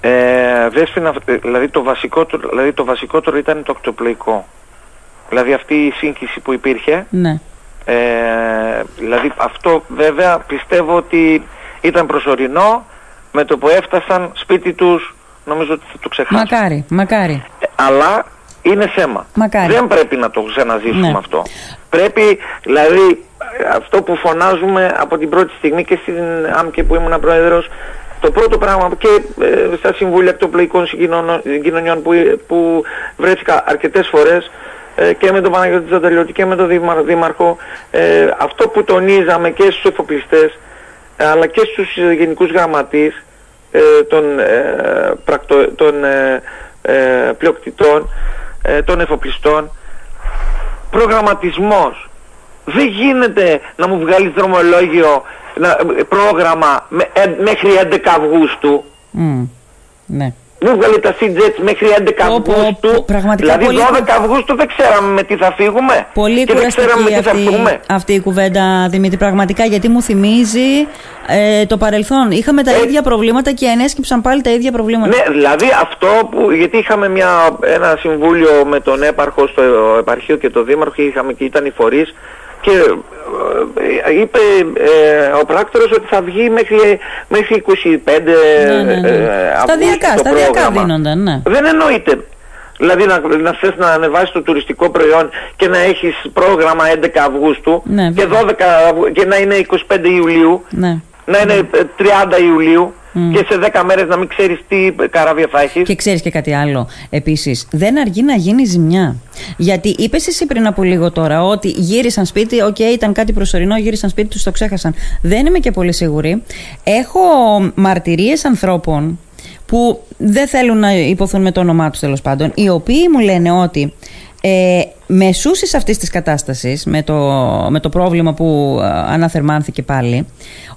Speaker 2: Ε, Δέσποινα, ε, δηλαδή, το βασικότερο, δηλαδή το βασικότερο ήταν το ακτοπλοϊκό. Δηλαδή αυτή η σύγχυση που υπήρχε.
Speaker 1: Ναι.
Speaker 2: Ε, δηλαδή αυτό βέβαια πιστεύω ότι ήταν προσωρινό με το που έφτασαν σπίτι τους νομίζω ότι θα το ξεχάσουν.
Speaker 1: Μακάρι, μακάρι.
Speaker 2: Ε, αλλά είναι θέμα.
Speaker 1: Μακάρι.
Speaker 2: Δεν πρέπει να το ξαναζήσουμε
Speaker 1: Ναι.
Speaker 2: αυτό. Πρέπει, δηλαδή, αυτό που φωνάζουμε από την πρώτη στιγμή και στην ΑΜΚΕ που ήμουν πρόεδρος, το πρώτο πράγμα και ε, στα συμβούλια εκτοπλοϊκών συγκοινωνο- κοινωνιών που, που βρέθηκα αρκετές φορές ε, και με τον Παναγιώτη Τζανταλιώτη και με τον Δήμαρ- Δήμαρχο, ε, αυτό που τονίζαμε και στους εφοπλιστές ε, αλλά και στους ε, γενικούς γραμματείς ε, των, ε, πρακτο, των ε, ε, πλειοκτητών, ε, των εφοπλιστών, προγραμματισμός. Δεν γίνεται να μου βγάλεις δρομολόγιο, να, πρόγραμμα με, ε, μέχρι 11 Αυγούστου.
Speaker 1: Μμ. Ναι.
Speaker 2: Μου βγάλει τα CJets μέχρι 11
Speaker 1: Πω, πω,
Speaker 2: Αυγούστου.
Speaker 1: πω, πραγματικά
Speaker 2: δηλαδή
Speaker 1: πολύ
Speaker 2: 12 Αυγούστου δεν ξέραμε με τι θα φύγουμε.
Speaker 1: Πολύ
Speaker 2: και δεν ξέραμε με
Speaker 1: κουραστική
Speaker 2: τι θα
Speaker 1: αυτή,
Speaker 2: φύγουμε.
Speaker 1: αυτή η κουβέντα, Δημήτρη, πραγματικά, γιατί μου θυμίζει ε, το παρελθόν. Είχαμε τα
Speaker 2: Ε,
Speaker 1: ίδια προβλήματα και ενέσκυψαν πάλι τα ίδια προβλήματα.
Speaker 2: Ναι, δηλαδή αυτό που, γιατί είχαμε μια, ένα συμβούλιο με τον έπαρχο στο επαρχείο και τον δήμαρχο και είχαμε και ήταν οι φορείς και ε, είπε ε, ο πράκτορος ότι θα βγει μέχρι, μέχρι 25
Speaker 1: Ναι, ναι, ναι.
Speaker 2: ε, Αυγούστου
Speaker 1: Σταδιακά,
Speaker 2: το
Speaker 1: σταδιακά
Speaker 2: πρόγραμμα.
Speaker 1: δίνονταν, ναι.
Speaker 2: Δεν εννοείται. Δηλαδή να, να θες να ανεβάσεις το τουριστικό προϊόν και να έχεις πρόγραμμα 11 Αυγούστου
Speaker 1: Ναι,
Speaker 2: και,
Speaker 1: βέβαια.
Speaker 2: 12, Αυγου- και να είναι 25 Ιουλίου
Speaker 1: ναι.
Speaker 2: να είναι ε, 30 Ιουλίου και σε 10 μέρες να μην ξέρεις τι καράβια θα έχεις.
Speaker 1: Και ξέρεις και κάτι άλλο. Επίσης, δεν αργεί να γίνει ζημιά. Γιατί είπες εσύ πριν από λίγο τώρα ότι γύρισαν σπίτι, οκ, ήταν κάτι προσωρινό, γύρισαν σπίτι τους, το ξέχασαν. Δεν είμαι και πολύ σίγουρη. Έχω μαρτυρίες ανθρώπων που δεν θέλουν να ειπωθούν με το όνομά τους τέλος πάντων, οι οποίοι μου λένε ότι ε, μεσούσης αυτής της κατάστασης με το, με το πρόβλημα που ε, αναθερμάνθηκε πάλι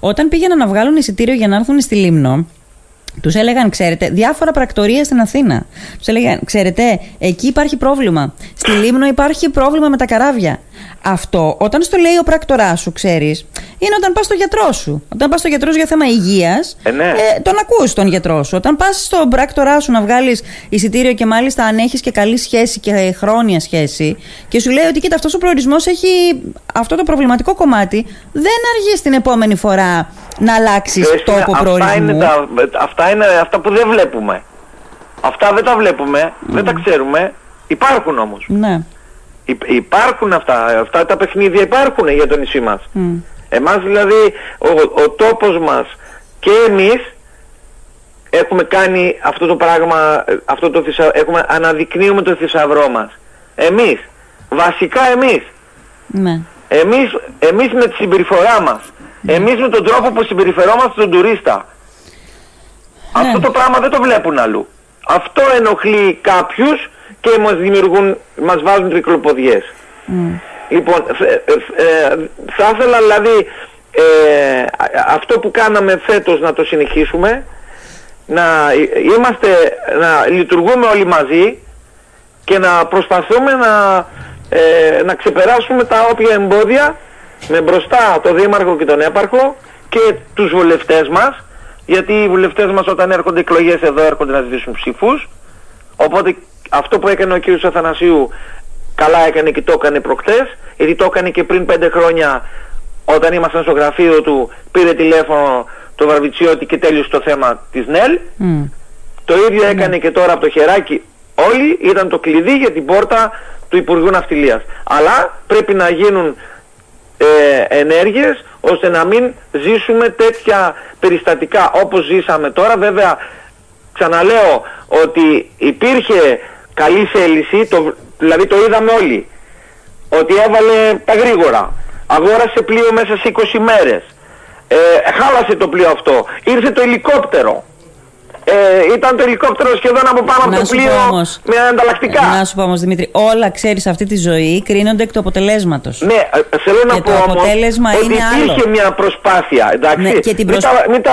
Speaker 1: όταν πήγαιναν να βγάλουν εισιτήριο για να έρθουν στη Λίμνο τους έλεγαν, ξέρετε, διάφορα πρακτορία στην Αθήνα. Τους έλεγαν, ξέρετε, εκεί υπάρχει πρόβλημα. Στη Λίμνο υπάρχει πρόβλημα με τα καράβια. Αυτό, όταν στο λέει ο πράκτορά σου, ξέρεις, είναι όταν πας στο γιατρό σου. Όταν πας στο γιατρό σου για θέμα υγείας,
Speaker 2: Ε, ναι.
Speaker 1: τον ακούς τον γιατρό σου. Όταν πας στον πράκτορά σου να βγάλεις εισιτήριο και μάλιστα αν έχεις και καλή σχέση και χρόνια σχέση, και σου λέει ότι κοίτα, αυτός ο προορισμός έχει αυτό το προβληματικό κομμάτι, δεν αργείς την επόμενη φορά να αλλάξεις
Speaker 2: Ξέρεις,
Speaker 1: τόπο
Speaker 2: αυτά
Speaker 1: προορισμού;
Speaker 2: είναι, τα, αυτά είναι αυτά που δεν βλέπουμε. Αυτά δεν τα βλέπουμε, δεν τα ξέρουμε. Υπάρχουν όμως.
Speaker 1: Ναι.
Speaker 2: Υ- υπάρχουν αυτά, αυτά τα παιχνίδια υπάρχουν για το νησί μας.
Speaker 1: Μμ.
Speaker 2: Εμάς δηλαδή ο, ο τόπος μας και εμείς έχουμε κάνει αυτό το πράγμα, ε, αυτό το θησα... έχουμε, αναδεικνύουμε το θησαυρό μας. Εμείς, βασικά εμείς.
Speaker 1: Ναι.
Speaker 2: Εμείς, εμείς με τη συμπεριφορά μας. Εμείς με τον τρόπο που συμπεριφερόμαστε τον τουρίστα.
Speaker 1: Ναι.
Speaker 2: Αυτό το πράγμα δεν το βλέπουν αλλού. Αυτό ενοχλεί κάποιους και μας δημιουργούν, μας βάζουν τρικλοποδιές.
Speaker 1: Μμ.
Speaker 2: Λοιπόν, ε, ε, ε, θα ήθελα δηλαδή ε, α- αυτό που κάναμε φέτος να το συνεχίσουμε, να ε, είμαστε, να λειτουργούμε όλοι μαζί και να προσπαθούμε να, ε, να ξεπεράσουμε τα όποια εμπόδια με μπροστά το Δήμαρχο και τον Έπαρχο και τους βουλευτές μας γιατί οι βουλευτές μας όταν έρχονται εκλογές εδώ έρχονται να ζητήσουν ψήφους οπότε αυτό που έκανε ο κύριος Αθανασίου καλά έκανε και το έκανε προχτές γιατί το έκανε και πριν πέντε χρόνια όταν ήμασταν στο γραφείο του πήρε τηλέφωνο το Βαρβιτσιώτη και τέλειωσε το θέμα της ΝΕΛ
Speaker 1: Μμ.
Speaker 2: το ίδιο έκανε και τώρα από το χεράκι. Όλοι ήταν το κλειδί για την πόρτα του Υπουργού Ναυτιλίας. Αλλά πρέπει να γίνουν ε, ενέργειες ώστε να μην ζήσουμε τέτοια περιστατικά όπως ζήσαμε τώρα. Βέβαια, ξαναλέω ότι υπήρχε καλή θέληση, το, δηλαδή το είδαμε όλοι, ότι έβαλε τα γρήγορα. Αγόρασε πλοίο μέσα σε 20 μέρες. Ε, χάλασε το πλοίο αυτό. Ήρθε το ελικόπτερο. Ε, ήταν το ελικόπτερο σχεδόν από πάνω από
Speaker 1: Να
Speaker 2: το
Speaker 1: σου πω
Speaker 2: πλοίο
Speaker 1: όμως,
Speaker 2: με ανταλλακτικά.
Speaker 1: Να σου πω όμως, Δημήτρη, όλα ξέρεις αυτή τη ζωή κρίνονται εκ του αποτελέσματος.
Speaker 2: Ναι, ε, θέλω να
Speaker 1: Και
Speaker 2: πω
Speaker 1: το
Speaker 2: όμως
Speaker 1: αποτέλεσμα
Speaker 2: ότι
Speaker 1: είναι
Speaker 2: υπήρχε
Speaker 1: άλλο.
Speaker 2: μια προσπάθεια, εντάξει.
Speaker 1: Ναι, και την
Speaker 2: μην,
Speaker 1: προσ-
Speaker 2: τα, μην τα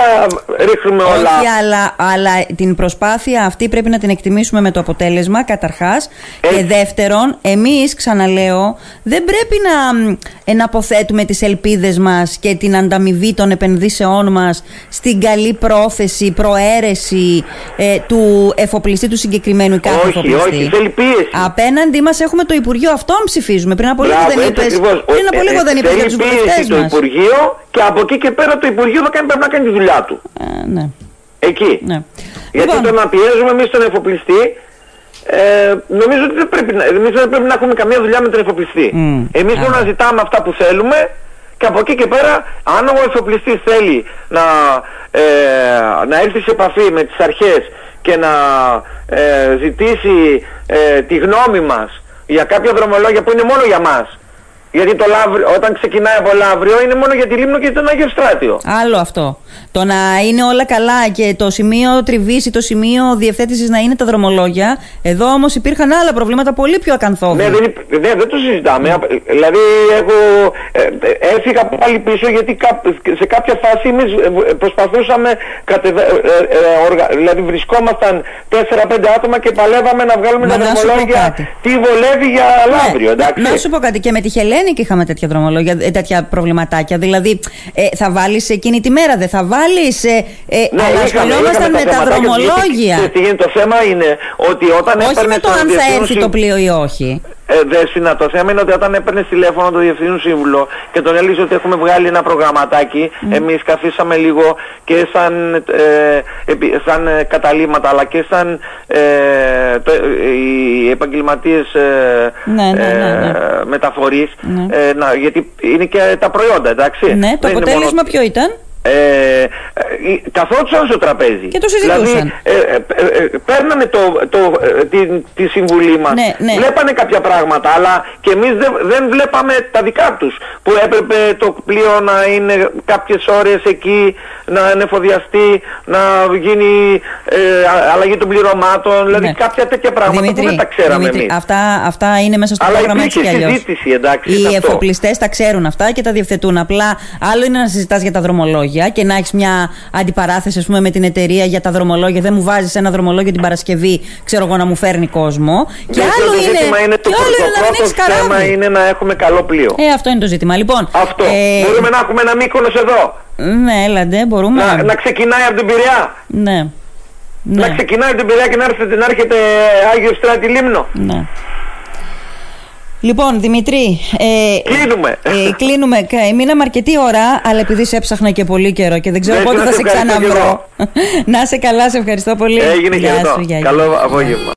Speaker 2: ρίχνουμε όλα.
Speaker 1: Όχι, αλλά, αλλά την προσπάθεια αυτή πρέπει να την εκτιμήσουμε με το αποτέλεσμα, καταρχάς. Και
Speaker 2: Έτσι.
Speaker 1: δεύτερον, εμείς, ξαναλέω, δεν πρέπει να μ, εναποθέτουμε τις ελπίδες μας και την ανταμοιβή των επενδύσεών μας στην καλή πρόθεση, προαίρεση ε, του εφοπλιστή του συγκεκριμένου κάθε
Speaker 2: όχι,
Speaker 1: εφοπλιστή.
Speaker 2: Όχι, θέλει πίεση.
Speaker 1: Απέναντί μας έχουμε το Υπουργείο, αυτόν ψηφίζουμε. Πριν από λίγο
Speaker 2: Μπράβο,
Speaker 1: δεν
Speaker 2: έτσι
Speaker 1: είπες,
Speaker 2: ακριβώς.
Speaker 1: πριν από
Speaker 2: Ε,
Speaker 1: λίγο
Speaker 2: ε,
Speaker 1: δεν είπες για
Speaker 2: θέλει
Speaker 1: τους
Speaker 2: πίεση
Speaker 1: βουλευτές
Speaker 2: το
Speaker 1: μας.
Speaker 2: Υπουργείο και από εκεί και πέρα το Υπουργείο θα κάνει, πρέπει να κάνει τη δουλειά του.
Speaker 1: Ε, ναι,
Speaker 2: Εκεί.
Speaker 1: ναι.
Speaker 2: Γιατί
Speaker 1: Λοιπόν,
Speaker 2: το να πιέζουμε εμείς τον εφοπλιστή, ε, νομίζω ότι δεν πρέπει, να, εμείς δεν πρέπει να έχουμε καμία δουλειά με τον εφοπλιστή.
Speaker 1: Μμ.
Speaker 2: Εμείς μόνο να ζητάμε αυτά που θέλουμε και από εκεί και πέρα, αν ο εφοπλιστής θέλει να, ε, να έρθει σε επαφή με τις αρχές και να ε, ζητήσει ε, τη γνώμη μας για κάποια δρομολόγια που είναι μόνο για μας, γιατί το Λαύριο, όταν ξεκινάει από Λαύριο είναι μόνο για τη Λίμνο και τον Άγιο Στράτιο.
Speaker 1: Άλλο αυτό. Το να είναι όλα καλά και το σημείο τριβής ή το σημείο διευθέτησης να είναι τα δρομολόγια. Εδώ όμως υπήρχαν άλλα προβλήματα πολύ πιο ακαθόδη.
Speaker 2: Ναι, δεν, υπ- ναι, δεν το συζητάμε. Απ- Δηλαδή, εγώ ε, ε, έφυγα πάλι πίσω γιατί κά- σε κάποια φάση εμείς ε, προσπαθούσαμε, κατεβα- ε, ε, ε, οργα- δηλαδή βρισκόμασταν 4-5 άτομα και παλεύαμε να βγάλουμε
Speaker 1: Μα
Speaker 2: τα
Speaker 1: να σου πω
Speaker 2: δρομολόγια
Speaker 1: κάτι.
Speaker 2: τι βολεύει για Λαύριο,
Speaker 1: Ναι,
Speaker 2: εντάξει.
Speaker 1: να σου πω κάτι. Και με τη Χελένη και είχαμε τέτοια δρομολόγια, ε, τέτοια προβληματάκια. Δηλαδή, ε, θα βάλεις εκείνη τη μέρα, δεν θα βάλεις. Ε, ε,
Speaker 2: Ναι,
Speaker 1: αλλά
Speaker 2: είχαμε-
Speaker 1: ασχολιόμασταν
Speaker 2: είχαμε
Speaker 1: με τα
Speaker 2: θεματάκια,
Speaker 1: δρομολόγια.
Speaker 2: γιατί- τι γίνεται, Το θέμα είναι ότι όταν
Speaker 1: Όχι
Speaker 2: έπαιρνες
Speaker 1: με το
Speaker 2: τον
Speaker 1: αν θα
Speaker 2: διευθύνων
Speaker 1: έρθει το
Speaker 2: συ-
Speaker 1: πλοίο ή όχι.
Speaker 2: Ε, Δέσποινα, το θέμα είναι ότι όταν έπαιρνες τηλέφωνο το διευθύνου σύμβουλο και τον έλεγες ότι έχουμε βγάλει ένα προγραμματάκι, εμείς καθίσαμε λίγο και σαν, ε, επι- σαν ε, καταλήμματα αλλά και σαν ε, το, ε, οι επαγγελματίες ε,
Speaker 1: Ναι, ναι, ναι, ναι.
Speaker 2: ε, μεταφορείς,
Speaker 1: Ναι.
Speaker 2: ε, να, γιατί είναι και τα προϊόντα, εντάξει.
Speaker 1: Ναι, το
Speaker 2: Δεν είναι
Speaker 1: αποτέλεσμα
Speaker 2: μόνο-
Speaker 1: ποιο ήταν;
Speaker 2: ε, ε, καθόντουσαν στο τραπέζι.
Speaker 1: Και το συζητούσαν.
Speaker 2: Δηλαδή, ε, ε, ε, ε, παίρνανε το, το, ε, τη, τη συμβουλή μας,
Speaker 1: Ναι, ναι.
Speaker 2: βλέπανε κάποια πράγματα, αλλά και εμείς δεν, δεν βλέπαμε τα δικά τους. Που έπρεπε το πλοίο να είναι κάποιες ώρες εκεί, να ανεφοδιαστεί, να γίνει ε, α- αλλαγή των πληρωμάτων, δηλαδή
Speaker 1: Ναι.
Speaker 2: κάποια τέτοια πράγματα που δεν τα ξέραμε
Speaker 1: Δημήτρη,
Speaker 2: εμείς.
Speaker 1: Αυτά, αυτά είναι μέσα στο
Speaker 2: Αλλά
Speaker 1: πρόγραμμα έτσι
Speaker 2: υπήρχε
Speaker 1: κι αλλιώς.
Speaker 2: συζήτηση, εντάξει,
Speaker 1: Οι
Speaker 2: σε αυτό.
Speaker 1: εφοπλιστές τα ξέρουν αυτά και τα διευθετούν. Απλά άλλο είναι να συζητάς για τα δρομολόγια και να έχεις μια αντιπαράθεση ας πούμε, με την εταιρεία για τα δρομολόγια. Δεν μου βάζεις ένα δρομολόγιο την Παρασκευή, ξέρω εγώ, να μου φέρνει κόσμο. Και
Speaker 2: Γιατί
Speaker 1: άλλο
Speaker 2: το
Speaker 1: είναι,
Speaker 2: ζήτημα είναι το,
Speaker 1: και άλλο
Speaker 2: το
Speaker 1: είναι να μην
Speaker 2: πρώτο
Speaker 1: έχει
Speaker 2: θέμα
Speaker 1: καράβι.
Speaker 2: είναι να έχουμε καλό πλοίο.
Speaker 1: Ε, αυτό είναι το ζήτημα. Λοιπόν,
Speaker 2: Αυτό.
Speaker 1: ε,
Speaker 2: Μπορούμε να έχουμε ένα μήκονος εδώ.
Speaker 1: Ναι, έλαντε, μπορούμε.
Speaker 2: Να, να ξεκινάει από την Πειραιά.
Speaker 1: Ναι.
Speaker 2: Να
Speaker 1: Ναι.
Speaker 2: ξεκινάει από την Πειραιά και να έρχεται, να έρχεται Άγιος Στράτη Λίμνο.
Speaker 1: ναι. Λοιπόν, Δημητρή, ε,
Speaker 2: Κλείνουμε.
Speaker 1: Ε, κλείνουμε. Κα- Μείναμε αρκετή ώρα, αλλά επειδή σε έψαχνα και πολύ καιρό και δεν ξέρω
Speaker 2: Ναι,
Speaker 1: πότε
Speaker 2: να
Speaker 1: θα
Speaker 2: σε
Speaker 1: σε
Speaker 2: ευχαριστώ
Speaker 1: ξαναβρω.
Speaker 2: και
Speaker 1: να σε καλά, σε ευχαριστώ πολύ.
Speaker 2: Έγινε και
Speaker 1: Γεια
Speaker 2: εδώ.
Speaker 1: σου, γεια, γεια.
Speaker 2: Καλό απόγευμα.